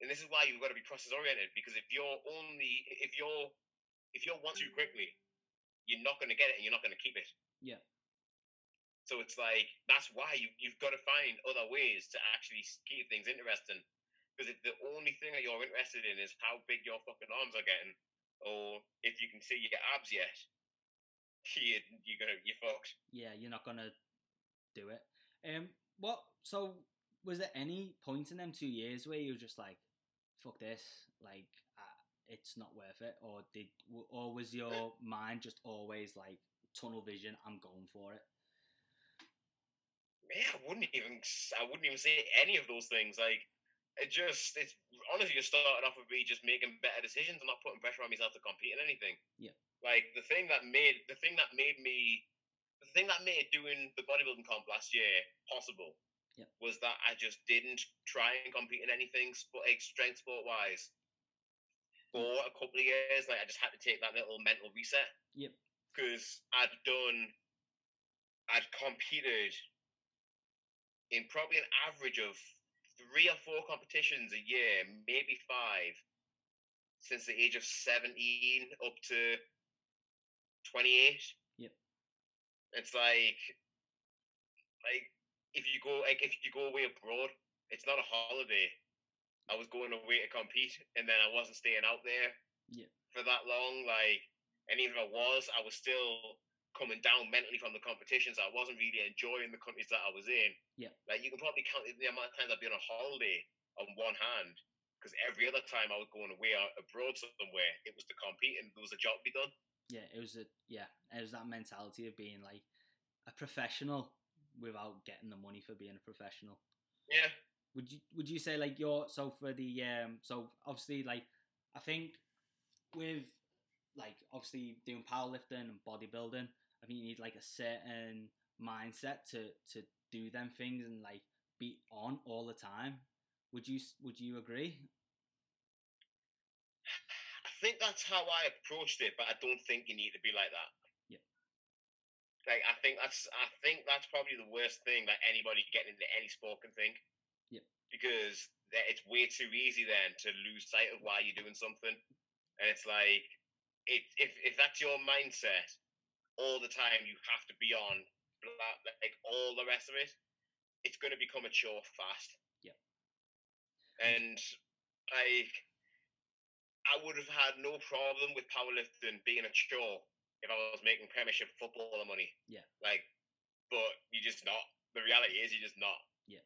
And this is why you've got to be process oriented because if you're only if you're if you're one too quickly, you're not going to get it and you're not going to keep it. Yeah. So it's like that's why you you've got to find other ways to actually keep things interesting. Because if the only thing that you're interested in is how big your fucking arms are getting, or if you can see your abs yet, *laughs* you you're gonna you're fucked. Yeah, you're not gonna do it. Um, what? So was there any point in them two years where you were just like, "Fuck this," like uh, it's not worth it, or did, or was your *laughs* mind just always like tunnel vision? I'm going for it. Yeah, I wouldn't even I wouldn't even say any of those things. Like it just it's honestly just started off with me just making better decisions and not putting pressure on myself to compete in anything. Yeah. Like the thing that made the thing that made me the thing that made doing the bodybuilding comp last year possible Yeah. was that I just didn't try and compete in anything sport, like strength sport wise for mm. a couple of years. Like I just had to take that little mental reset Yep. because I'd done, I'd competed in probably an average of three or four competitions a year, maybe five, since the age of 17 up to 28. It's like, like if you go, like if you go away abroad, it's not a holiday. I was going away to compete, and then I wasn't staying out there Yeah. for that long. Like, and even if I was, I was still coming down mentally from the competitions. I wasn't really enjoying the countries that I was in. Yeah. Like, you can probably count the amount of times I've been on a holiday on one hand. Because every other time I was going away abroad somewhere, it was to compete and there was a job to be done. Yeah, it was a yeah, it was that mentality of being like a professional without getting the money for being a professional. Yeah. Would you would you say like your so for the um so obviously like I think with like obviously doing powerlifting and bodybuilding, I think you need like a certain mindset to to do them things and like be on all the time. Would you would you agree? I think that's how I approached it, but I don't think you need to be like that. Yeah. Like I think that's I think that's probably the worst thing that anybody getting into any sport can think. Yeah. Because it's way too easy then to lose sight of why you're doing something, and it's like it if if that's your mindset all the time, you have to be on like all the rest of it. It's going to become a chore fast. Yeah. And like I would have had no problem with powerlifting being a chore if I was making Premiership footballer money. Yeah. Like, but you're just not. The reality is, you're just not. Yeah.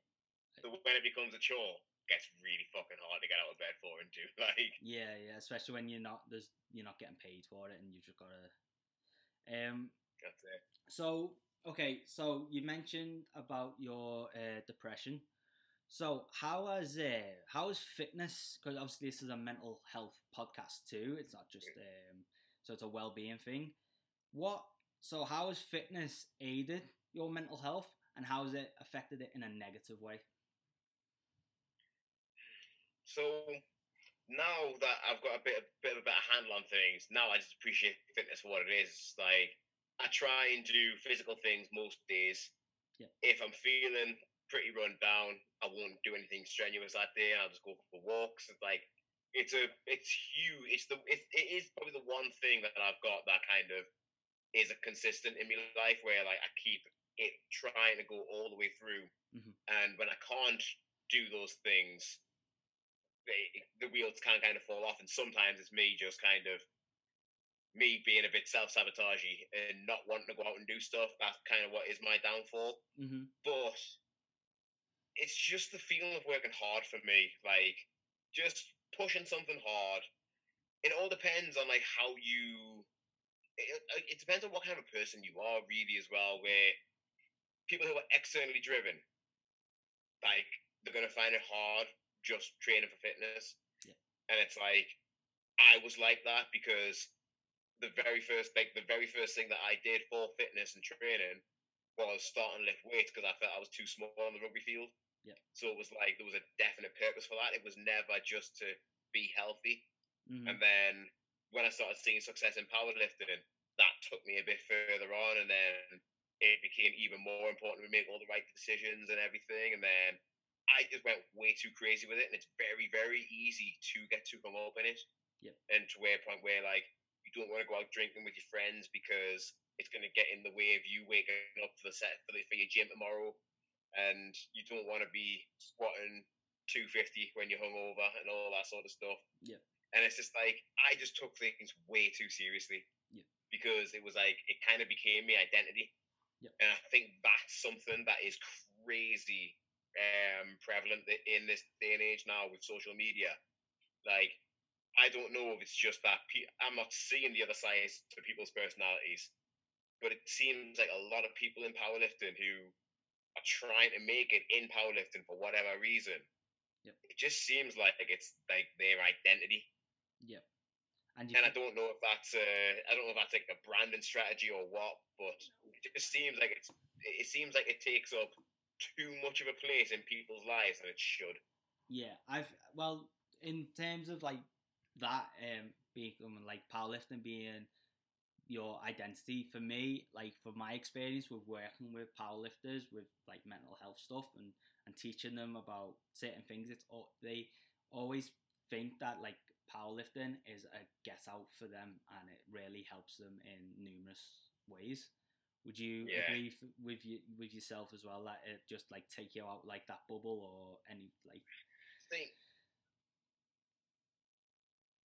So when it becomes a chore, it gets really fucking hard to get out of bed for and do. *laughs* Like, Yeah, yeah, especially when you're not there's you're not getting paid for it and you've just gotta um that's it. so okay, so you mentioned about your uh, depression. So how has uh, how has fitness? Because obviously this is a mental health podcast too. It's not just um, so it's a well being thing. What? So how has fitness aided your mental health, and how has it affected it in a negative way? So now that I've got a bit, a bit of a better handle on things, now I just appreciate fitness for what it is. Like I try and do physical things most days. Yeah. If I'm feeling pretty run down, I won't do anything strenuous that day. I'll just go for walks. It's like it's a, it's huge. It's the, it, it is probably the one thing that I've got that kind of is a consistent in my life where like I keep it trying to go all the way through. Mhm. And when I can't do those things, they, the wheels can kind of fall off. And sometimes it's me just kind of me being a bit self sabotagey and not wanting to go out and do stuff. That's kind of what is my downfall. Mm-hmm. But it's just the feeling of working hard for me. Like just pushing something hard. It all depends on like how you. It, it- depends on what kind of person you are, really, as well. Where people who are externally driven, like they're gonna find it hard just training for fitness. Yeah. And it's like I was like that because the very first like the very first thing that I did for fitness and training was starting to lift weights because I felt I was too small on the rugby field. Yeah. So it was like there was a definite purpose for that. It was never just to be healthy. Mm-hmm. And then when I started seeing success in powerlifting, that took me a bit further on, and then it became even more important to make all the right decisions and everything. And then I just went way too crazy with it, and it's very, very easy to get too hung up in it. Yep. And to where a point where like you don't want to go out drinking with your friends because it's going to get in the way of you waking up for the set for, the, for your gym tomorrow, and you don't want to be squatting 250 when you're hungover and all that sort of stuff. Yeah. And it's just like I just took things way too seriously. Yep. Because it was like it kind of became my identity. Yep. And I think that's something that is crazy um, prevalent in this day and age now with social media. Like, I don't know if it's just that pe- I'm not seeing the other sides to people's personalities, but it seems like a lot of people in powerlifting who are trying to make it in powerlifting for whatever reason. Yep. It just seems like it's like their identity, Yep. And and I don't know if that's uh, I don't know if that's like a branding strategy or what, but it just seems like it's it seems like it takes up too much of a place in people's lives than it should. Yeah, I've well in terms of like that um becoming like powerlifting being your identity for me, like for my experience with working with powerlifters with like mental health stuff and and teaching them about certain things, it's all they always think that like powerlifting is a get out for them and it really helps them in numerous ways. Would you Yeah. agree f- with you with yourself as well that it just like take you out like that bubble or any like think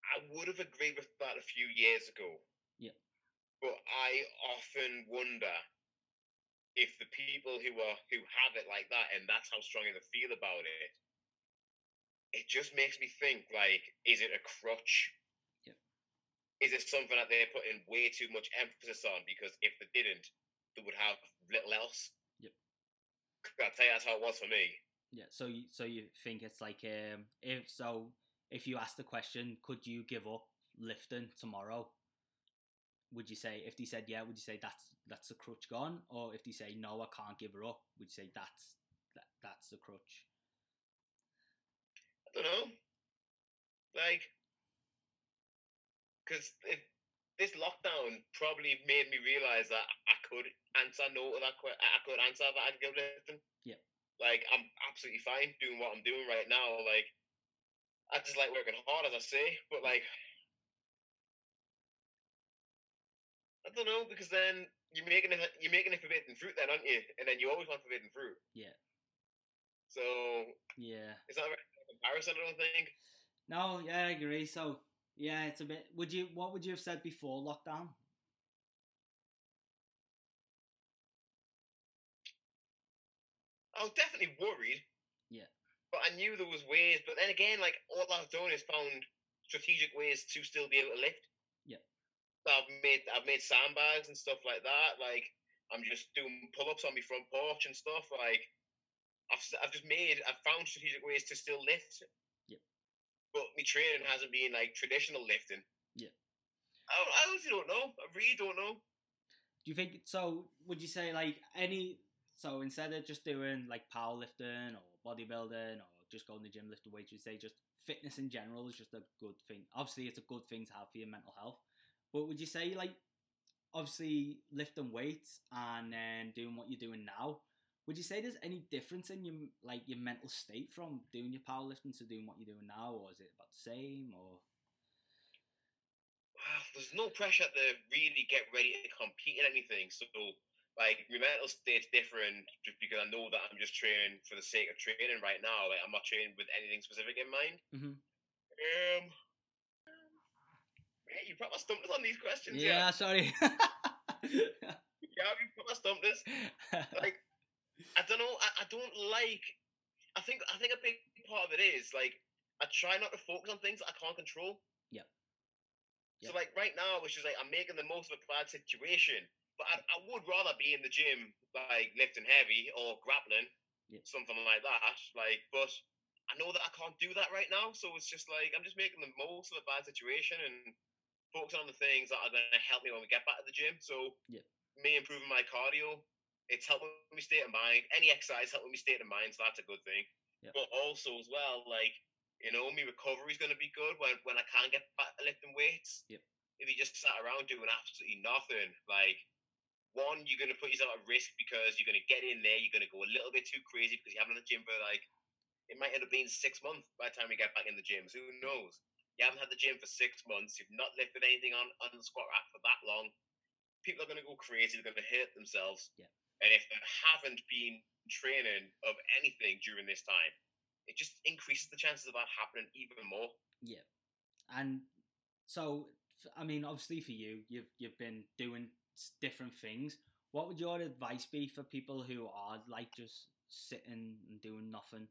I would have agreed with that a few years ago. Yeah. But I often wonder if the people who are who have it like that and that's how strongly they feel about it, it just makes me think like, is it a crutch? Yeah. Is it something that they're putting way too much emphasis on? Because if they didn't, they would have little else. Yep. I'll tell you that's how it was for me. Yeah, so you so you think it's like um if so if you ask the question, could you give up lifting tomorrow? Would you say if they said yeah, would you say that's that's the crutch gone, or if they say no, I can't give her up, would you say that's that that's the crutch? I don't know. Like, because this lockdown probably made me realize that I could answer no to that question. I could answer that I'd give lifting. Yeah. Like, I'm absolutely fine doing what I'm doing right now. Like, I just like working hard, as I say, but like, I don't know because then you're making a, you're making a forbidden fruit then, aren't you? And then you always want forbidden fruit. Yeah. So yeah, is that a comparison? I don't think. No, yeah, I agree. So yeah, it's a bit. Would you? What would you have said before lockdown? I was definitely worried. Yeah. But I knew there was ways. But then again, like all I've done is found strategic ways to still be able to lift. Yeah. I've made I've made sandbags and stuff like that. Like I'm just doing pull ups on my front porch and stuff. Like I've I've just made I've found strategic ways to still lift. Yeah. But my training hasn't been like traditional lifting. Yeah. I, I honestly don't know. I really don't know. Do you think so? Would you say like any? So instead of just doing like powerlifting or bodybuilding or just going to the gym lifting weights, you say just fitness in general is just a good thing? Obviously, it's a good thing to have for your mental health. But would you say like obviously lifting weights and then doing what you're doing now? Would you say there's any difference in your like your mental state from doing your powerlifting to doing what you're doing now, or is it about the same? Or Well, there's no pressure to really get ready to compete in anything. So, like, my mental state's different just because I know that I'm just training for the sake of training right now. Like, I'm not training with anything specific in mind. Mhm. Um, yeah, you probably stumped us on these questions. yeah, sorry. Yeah, *laughs* yeah you probably stumped us. Like, I don't know. I, I don't like. I think. I think a big part of it is like I try not to focus on things that I can't control. Yep. So like right now, it's just like I'm making the most of a bad situation. But I, I would rather be in the gym, like lifting heavy or grappling, Yep. something like that. Like, but I know that I can't do that right now. So it's just like I'm just making the most of a bad situation and focusing on the things that are going to help me when we get back to the gym. So Yep. me improving my cardio, it's helping me state of mind. Any exercise helping me state of mind, so that's a good thing. Yep. But also as well, like you know, my recovery is going to be good when when I can get back to lifting weights. Yep. If you just sat around doing absolutely nothing, like one, you're going to put yourself at risk because you're going to get in there, you're going to go a little bit too crazy because you haven't had the gym for like it might end up being six months by the time you get back in the gym. So who knows? You haven't had the gym for six months. You've not lifted anything on, on the squat rack for that long. People are going to go crazy. They're going to hurt themselves. Yeah. And if they haven't been training of anything during this time, it just increases the chances of that happening even more. Yeah, and so I mean, obviously for you, you've you've been doing different things. What would your advice be for people who are like just sitting and doing nothing?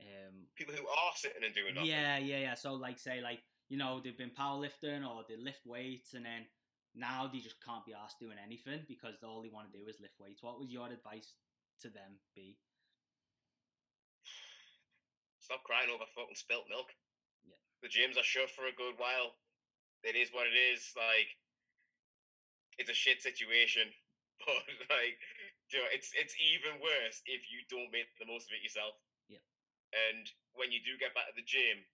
Um, People who are sitting and doing nothing. yeah, yeah, yeah. So like, say like you know they've been powerlifting or they lift weights, and then now they just can't be asked doing anything because all they want to do is lift weights. What would your advice to them be? Stop crying over fucking spilt milk. Yeah. The gyms are shut for a good while. It is what it is. Like, it's a shit situation, *laughs* but like, you know, it's it's even worse if you don't make the most of it yourself. And when you do get back to the gym,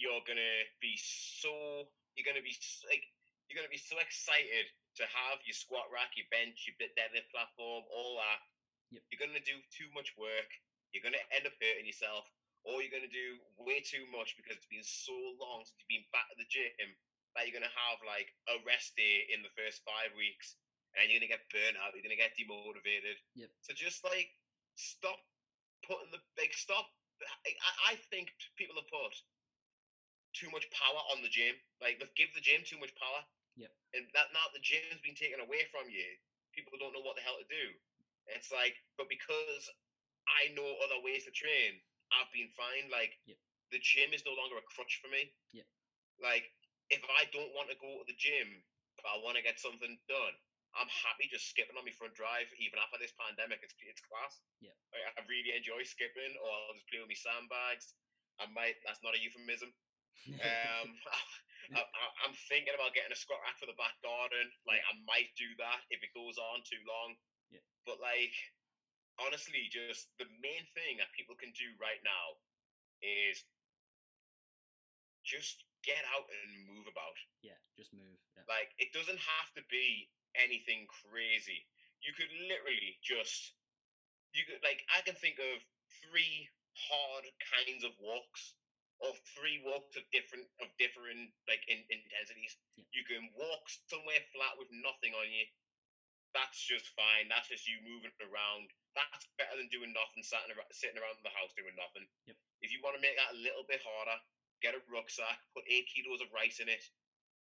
you're gonna be so you're gonna be like you're gonna be so excited to have your squat rack, your bench, your bit deadlift platform, all that. Yep. You're gonna do too much work. You're gonna end up hurting yourself, or you're gonna do way too much because it's been so long since you've been back at the gym that you're gonna have like a rest day in the first five weeks, and you're gonna get burnt out. You're gonna get demotivated. Yep. So just like stop putting the like stop. I, I- think people have put too much power on the gym. Like they've give the gym too much power. Yep. And that now the gym's been taken away from you. People don't know what the hell to do. It's like, but because I know other ways to train, I've been fine. Like the gym is no longer a crutch for me. Yep. Like if I don't want to go to the gym, but I want to get something done, I'm happy just skipping on my front drive. Even after this pandemic, it's it's class. Yep. Like, I really enjoy skipping, or I'll just play with my sandbags. I might. That's not a euphemism. Um, *laughs* *laughs* I, I, I'm thinking about getting a squat rack for the back garden. Like I might do that if it goes on too long. Yeah. But like, honestly, just the main thing that people can do right now is just get out and move about. yeah, just move. Yeah. Like it doesn't have to be anything crazy. You could literally just you could like I can think of three hard kinds of walks or three walks of different of different like in, intensities. Yeah. You can walk somewhere flat with nothing on you. That's just fine. That's just you moving around. That's better than doing nothing, sitting around, sitting around the house doing nothing. Yep. If you want to make that a little bit harder, get a rucksack, put eight kilos of rice in it.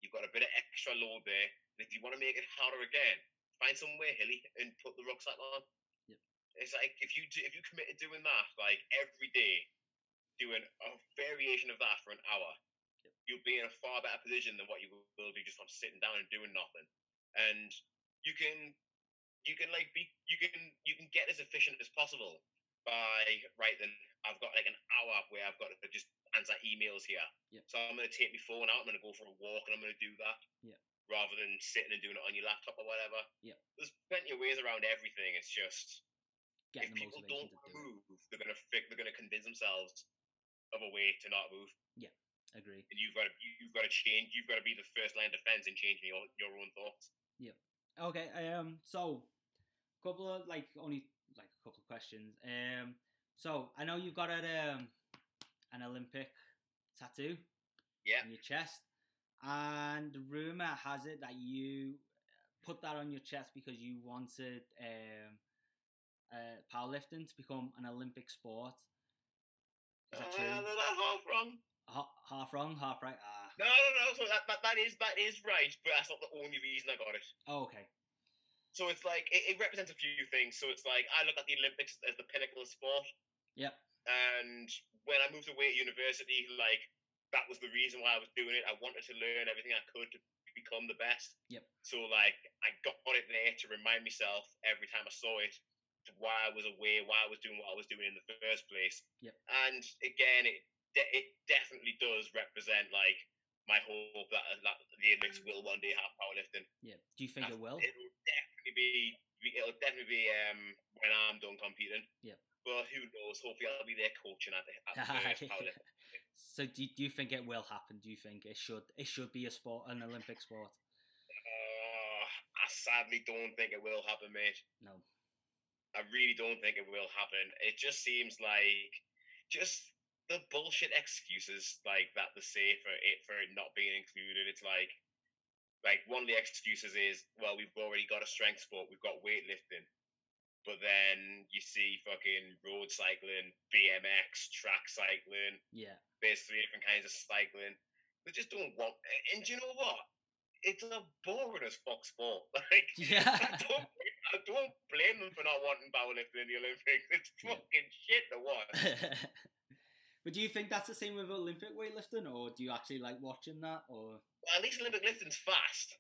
You've got a bit of extra load there. And if you want to make it harder again, find somewhere hilly and put the rucksack on. Yep. It's like if you do, if you commit to doing that like every day, doing a variation of that for an hour, Yep. you'll be in a far better position than what you will do just sitting down and doing nothing. And you can you can like be you can you can get as efficient as possible by right then I've got like an hour where I've got to just answer emails here. Yep. So I'm gonna take my phone out, I'm gonna go for a walk and I'm gonna do that. Yep. Rather than sitting and doing it on your laptop or whatever. Yeah. There's plenty of ways around everything. It's just Getting if the people don't to do it. move, they're gonna fi- they're gonna convince themselves of a way to not move. Yeah. Agree. And you've got to you've got to change. You've got to be the first line of defense in changing your your own thoughts. Yeah. Okay. Um. So, couple of like only like a couple of questions. Um. So I know you've got a, um an Olympic tattoo Yeah. on your chest, and the rumor has it that you put that on your chest because you wanted um uh, powerlifting to become an Olympic sport. Is that Uh, true? that's half wrong. Ha- half wrong, half right. Ah. No, no, no. So that, that that is that is right, but that's not the only reason I got it. Oh, okay. So it's like it, it represents a few things. So it's like I look at the Olympics as the pinnacle of sport. Yep. And when I moved away at university, like that was the reason why I was doing it. I wanted to learn everything I could to become the best. Yep. So like I got it there to remind myself every time I saw it to why I was away, why I was doing what I was doing in the first place. Yep. And again, it de- it definitely does represent like my hope that, that the Olympics will one day have powerlifting. Yeah. Do you think it will? It'll definitely be. It'll definitely be um, when I'm done competing. Yep. But who knows? Hopefully, I'll be there coaching at the, at the *laughs* first so do, do you think it will happen? Do you think it should it should be a sport, an Olympic sport? Uh, I sadly don't think it will happen, mate. No. I really don't think it will happen. It just seems like just the bullshit excuses like that they say for it for it not being included. It's like like one of the excuses is, well, we've already got a strength sport, we've got weightlifting. But then you see fucking road cycling, BMX, track cycling, Yeah. there's three different kinds of cycling. They just don't want and do you know what? It's a boring as fuck sport. *laughs* Like *laughs* Yeah. I don't, I don't blame them for not wanting powerlifting in the Olympics. *laughs* It's fucking shit to watch. but do you think that's the same with Olympic weightlifting, or do you actually like watching that? Or Well, at least Olympic lifting's fast.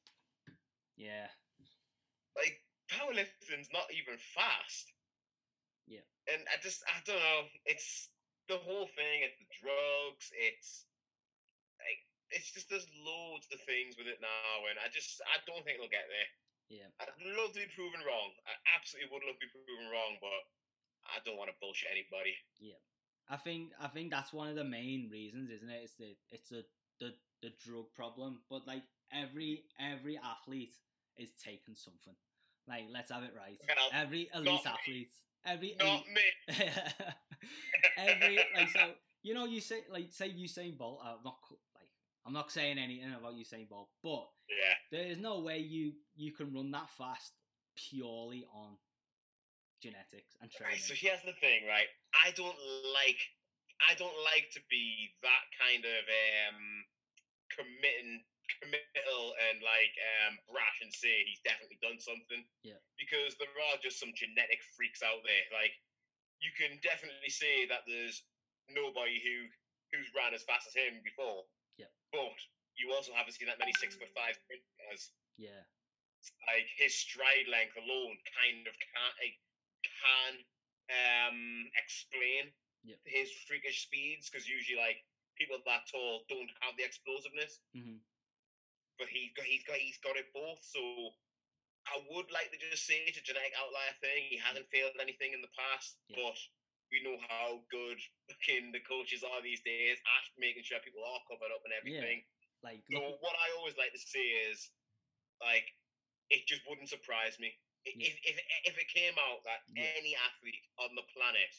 yeah, Like powerlifting's not even fast. Yeah. And I just I don't know. It's the whole thing. It's the drugs. It's like it's just there's loads of things with it now, and I just I don't think it'll get there. yeah, I'd love to be proven wrong. I absolutely would love to be proven wrong, but I don't want to bullshit anybody. Yeah. I think I think that's one of the main reasons, isn't it? It's the it's the the, the drug problem. But like every every athlete is taking something. Like let's have it right. Every elite athlete, every Not elite, me. *laughs* every like so you know you say like say Usain Bolt. I'm not like I'm not saying anything about Usain Bolt, but Yeah. there is no way you you can run that fast purely on genetics and training. Right, so here's the thing, right? I don't like I don't like to be that kind of um committing committal and like um brash and say he's definitely done something. Yeah. Because there are just some genetic freaks out there. Like you can definitely say that there's nobody who who's ran as fast as him before. Yeah. But you also haven't seen that many six foot five sprinters. yeah, Like his stride length alone kind of can't can um explain Yep. his freakish speeds because usually like people that tall don't have the explosiveness, hmm but he's got he's got he's got it both. So I would like to just say it's a genetic outlier thing. He hasn't failed anything in the past, Yeah. but we know how good fucking the coaches are these days at making sure people are covered up and everything. like So look, what I always like to say is, like, it just wouldn't surprise me Yeah. if if if it came out that Yeah. any athlete on the planet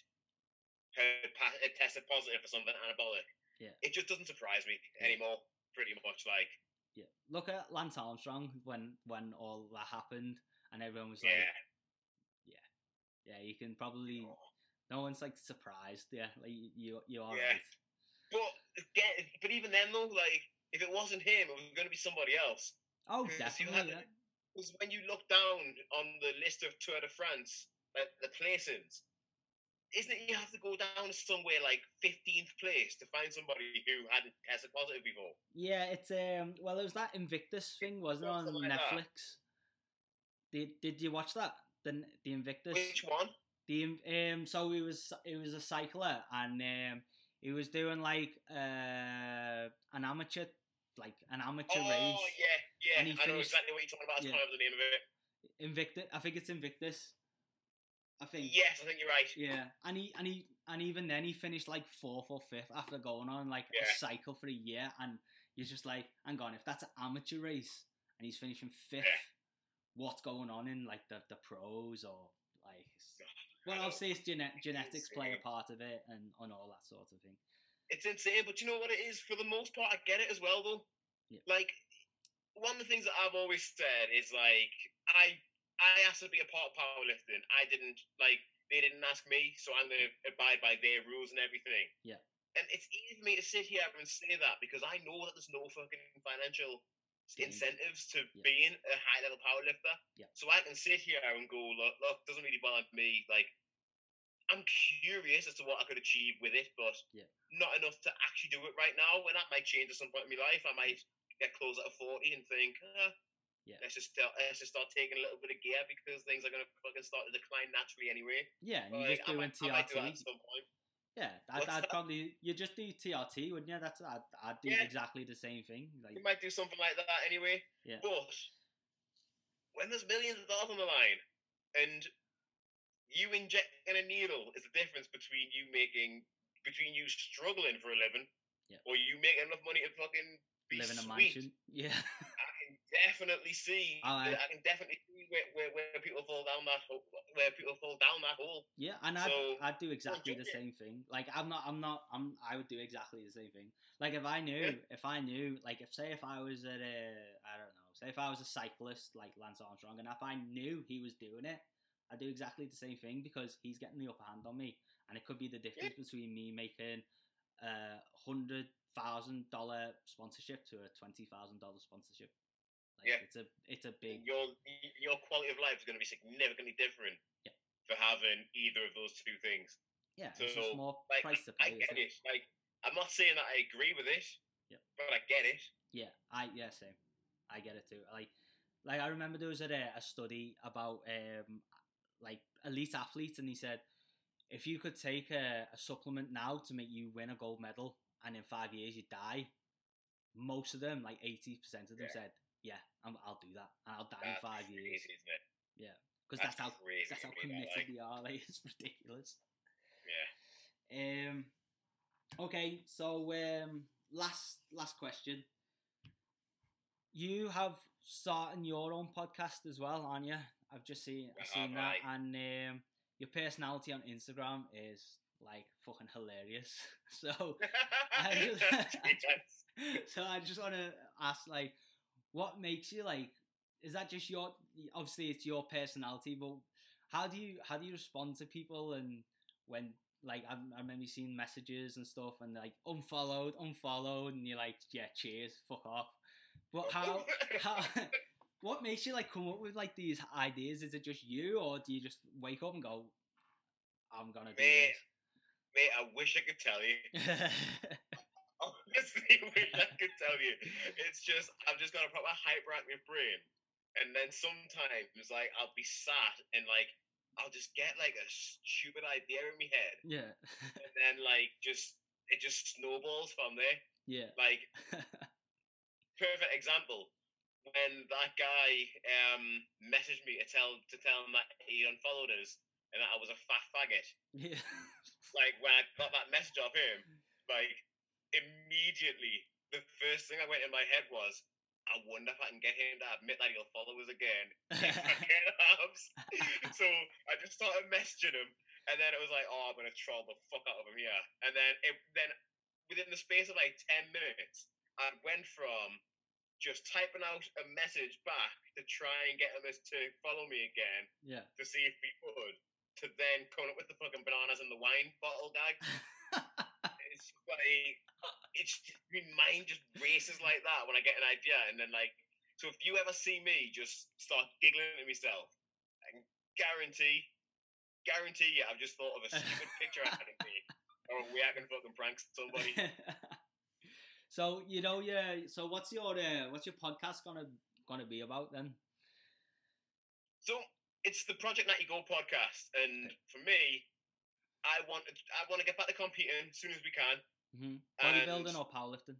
had, tested positive for something anabolic. Yeah. It just doesn't surprise me Yeah. anymore. Pretty much, like, yeah, look at Lance Armstrong when when all that happened and everyone was yeah, like, yeah, yeah, you can probably oh. no one's like surprised. Yeah, like you you, are Yeah. right. but again, but even then though, like, if it wasn't him, it was going to be somebody else. Oh, definitely. had- Yeah. Because when you look down on the list of Tour de France, like the placings. Isn't it you have to go down somewhere like fifteenth place to find somebody who hadn't tested positive before? Yeah, it's um. Well, it was that Invictus thing, wasn't it, on like that. Netflix? Did Did you watch that? The the Invictus. Which one? The um. So he was he was a cycler, and um, he was doing like uh an amateur, like an amateur oh race. yeah, yeah. And he I know finished- exactly what you're talking about. I yeah. can't remember the name of it. Invictus. I think it's Invictus. I think. Yes, I think you're right. Yeah, and he and he and even then he finished like fourth or fifth after going on like Yeah. a cycle for a year, and you're just like, hang on, if that's an amateur race and he's finishing fifth, what's going on in like the the pros or like? it's- Well, obviously it's gene- genetics play a part of it and and all that sort of thing. It's insane, but you know what it is? For the most part, I get it as well, though. Yeah. Like, one of the things that I've always said is like, I I asked to be a part of powerlifting. I didn't like they didn't ask me, so I'm going to abide by their rules and everything. Yeah. And it's easy for me to sit here and say that because I know that there's no fucking financial incentives to Yeah. being a high level powerlifter. Yeah. So I can sit here and go, look, look, doesn't really bother me. Like, I'm curious as to what I could achieve with it, but Yeah. not enough to actually do it right now. And that might change at some point in my life. I might get closer to 40 and think, ah, Yeah. let's just start, let's just start taking a little bit of gear because things are going to fucking start to decline naturally anyway. Yeah, and you Like, just I, doing might, I might do at some point. Yeah, I'd, I'd probably you just do TRT, wouldn't you? That's I'd, I'd do Yeah. exactly the same thing. Like We might do something like that anyway. Yeah. But when there's millions of dollars on the line and you injecting a needle is the difference between you making between you struggling for a living Yeah. or you making enough money to fucking be live in a mansion. *laughs* Yeah, I definitely see I- I can definitely see where, where, where people fall down that hole where people fall down that hole. yeah, and I'd, I'd do exactly the same thing. Like I'm not, I'm not, I'm, I would do exactly the same thing. Like if I knew, Yeah. if I knew, like if say if I was at a, I don't know, say if I was a cyclist like Lance Armstrong, and if I knew he was doing it, I'd do exactly the same thing because he's getting the upper hand on me, and it could be the difference between me making a hundred thousand dollar sponsorship to a twenty thousand dollar sponsorship. Like, Yeah. it's a, it's a big, Your your quality of life is going to be significantly different Yeah. for having either of those two things. yeah, it's just so, more like price to pay, I get it? it. Like I'm not saying that I agree with it, Yeah. but I get it. Yeah, I yeah same. I get it too. Like, like I remember there was a, a study about um like elite athletes, and he said if you could take a, a supplement now to make you win a gold medal, and in five years you die, most of them, like eighty percent of them, Yeah. said, "Yeah, I'm, I'll do that, and I'll die That's in five crazy, years." isn't it? Because that's, that's how crazy that's how me, that, committed like. they are. *laughs* Like it's ridiculous. Yeah. Um. Okay, so um, last last question. You have starting your own podcast as well, aren't you? I've just seen I've seen that, Right. and um, your personality on Instagram is like fucking hilarious. *laughs* *laughs* So, I just- so I just want to ask, like, what makes you like? Is that just your? Obviously, it's your personality, but how do you how do you respond to people and when like I, I remember seeing messages and stuff and like unfollowed, unfollowed, and you're like, yeah, cheers, fuck off. But how how *laughs* what makes you like come up with like these ideas? Is it just you, or do you just wake up and go, I'm gonna do Mate, mate, I wish I could tell you. *laughs* Honestly, *laughs* wish I could tell you. It's just I've just got a proper hyperactive brain, and then sometimes like I'll be sat and like I'll just get like a stupid idea in my head, yeah, and *laughs* then like just it just snowballs from there. yeah, Like *laughs* perfect example when that guy um messaged me to tell to tell him that he unfollowed us and that I was a fat faggot. yeah, Like when I got that message off him, like immediately the first thing that went in my head was, I wonder if I can get him to admit that he'll follow us again. If I *laughs* can, abs. so I just started messaging him, and then it was like, oh, I'm gonna troll the fuck out of him here. And then it then within the space of like ten minutes, I went from just typing out a message back to try and get him to follow me again yeah. to see if he would, to then coming up with the fucking bananas and the wine bottle gag. *laughs* it's like it's my mind just races like that when I get an idea, and then like so if you ever see me just start giggling at myself, I can guarantee guarantee you, I've just thought of a stupid *laughs* picture I can take, or a way I can fucking prank somebody. *laughs* so you know, yeah. So what's your uh, what's your podcast gonna gonna be about then? So it's the Project Natty Go podcast, and for me, I want to, I want to get back to competing as soon as we can. Mm-hmm. Bodybuilding or powerlifting?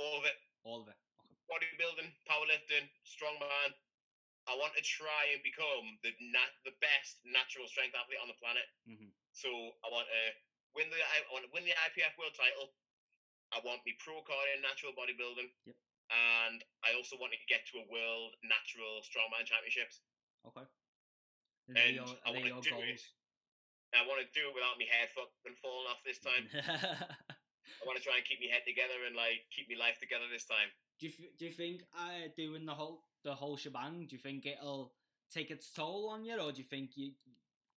All of it. All of it. Okay. Bodybuilding, powerlifting, strongman. I want to try and become the nat- the best natural strength athlete on the planet. Mm-hmm. So I want to win the I want to win the IPF world title. I want me pro card in natural bodybuilding. Yep. And I also want to get to a world natural strongman championships. Okay. And Are they your, I wanna your do it. goals? And I want to do it without my head fucking falling off this time. *laughs* I want to try and keep my head together and like keep my life together this time. do you do you think uh, doing the whole the whole shebang? Do you think it'll take its toll on you, or do you think you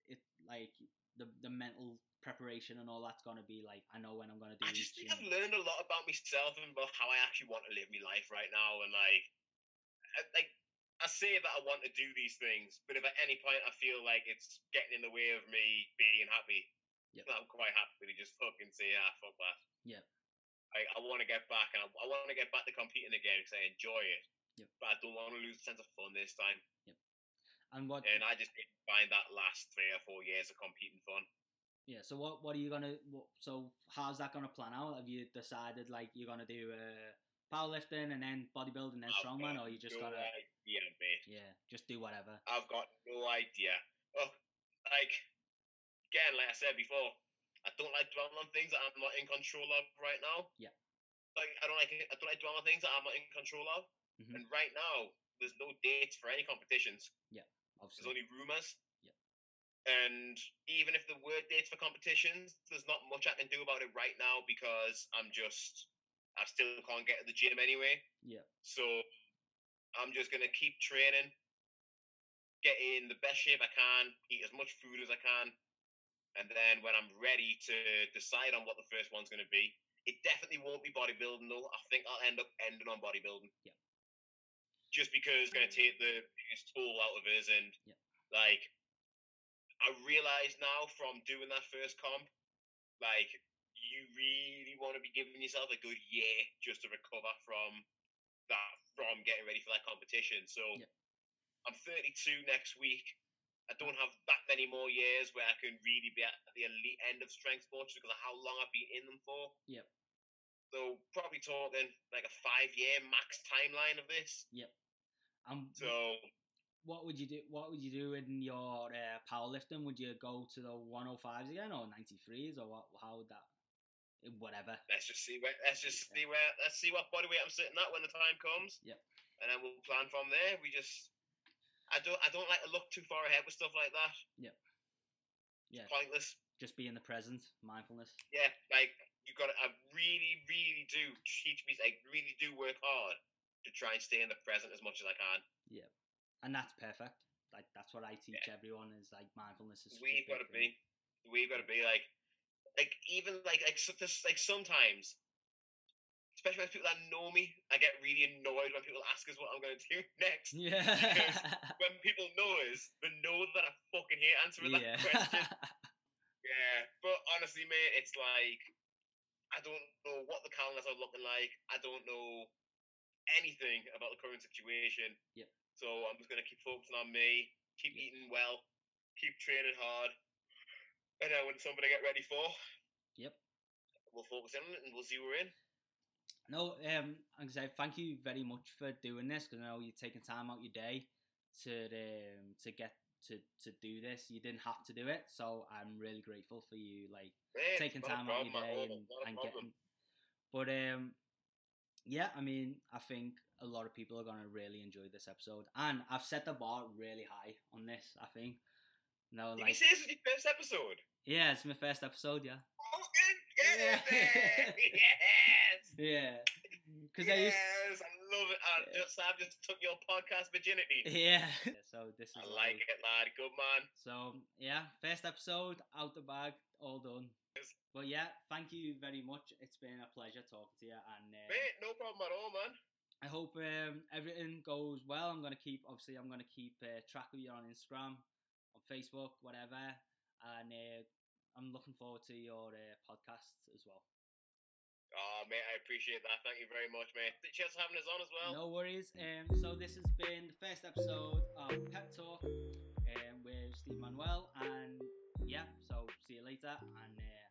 it like the the mental preparation and all that's gonna be like? I know when I'm gonna do. I just think I've learned a lot about myself and about how I actually want to live my life right now. And like, like I say that I want to do these things, but if at any point I feel like it's getting in the way of me being happy, Yep. I'm quite happy to just fucking say, ah, fuck that. Yep. Like, I want to get back and I, I want to get back to competing again because I enjoy it. Yep. But I don't want to lose the sense of fun this time. and what? And I just didn't find that last three or four years of competing fun. Yeah. So what? What are you gonna? What, so how's that gonna plan out? Have you decided like you're gonna do uh, powerlifting and then bodybuilding and then I've strongman, or you just no gotta? idea, mate. Yeah, just do whatever. I've got no idea. Oh, like again, like I said before, I don't like dwelling on things that I'm not in control of right now. Yeah. Like I don't like I don't like dwelling on things that I'm not in control of. Mhm. And right now, there's no dates for any competitions. Yeah. There's only rumors. Yeah. And even if there were dates for competitions, there's not much I can do about it right now because I'm just I still can't get to the gym anyway. Yeah. So I'm just gonna keep training, get in the best shape I can, eat as much food as I can, and then when I'm ready to decide on what the first one's gonna be, it definitely won't be bodybuilding though. I think I'll end up ending on bodybuilding. Yeah. Just because it's gonna um take the biggest toll out of us and Yeah. like I realise now from doing that first comp, like you really want to be giving yourself a good year just to recover from that from getting ready for that competition. So Yeah. I'm 32 next week. I don't have that many more years where I can really be at the elite end of strength sports because of how long I've been in them for. Yep. So probably talking like a five year max timeline of this. Yep. Um, So what would you do? What would you do in your uh, powerlifting? Would you go to the 105s again or 93s or what? How would that? Whatever. let's just see where let's just Okay. see where let's see what body weight I'm sitting at when the time comes. Yep. And then we'll plan from there. We just I don't I don't like to look too far ahead with stuff like that. Yep. Yeah. Pointless. Just be in the present, mindfulness. Yeah, like you got to. I really, really do teach me. I really do work hard to try and stay in the present as much as I can. Yeah, and that's perfect. Like that's what I teach everyone is like mindfulness is. We've got to be. We've got to be like, like even like like so- just like sometimes, especially with people that know me, I get really annoyed when people ask us what I'm going to do *laughs* next. Yeah. Because when people know us, they know that I fucking hate answering yeah. that question. *laughs* Yeah, but honestly, mate, it's like I don't know what the calendars are looking like. I don't know anything about the current situation. Yeah. So I'm just gonna keep focusing on me, keep eating well, keep training hard, and then when somebody get ready for, yep. we'll focus in on it and we'll see we're in. No, um, I say, thank you very much for doing this because I know you're taking time out your day to um, to get to to do this. You didn't have to do it, so I'm really grateful for you like Mate, taking time out your day and, and getting. But um, yeah, I mean, I think a lot of people are gonna really enjoy this episode, and I've set the bar really high on this. I think. No, Did like you say this was your first episode? Yeah, it's my first episode. Yeah, Fucking get Yeah. yes! *laughs* yeah, because I used. Yes, I love it. I Yeah. just, I've just took your podcast virginity. *laughs* Yeah. So this is I like it, lad. Good man. So yeah, first episode out the bag, all done. But yeah, thank you very much. It's been a pleasure talking to you, and uh, Mate, no problem at all, man. I hope um, everything goes well. I'm gonna keep, obviously, I'm gonna keep uh, track of you on Instagram. On Facebook, whatever. And uh, I'm looking forward to your uh, podcasts as well. Oh, mate, I appreciate that. Thank you very much, mate. Cheers for having us on as well. No worries. Um, so this has been the first episode of Pep Talk um, with Steve Manuel, and yeah, so see you later, and uh,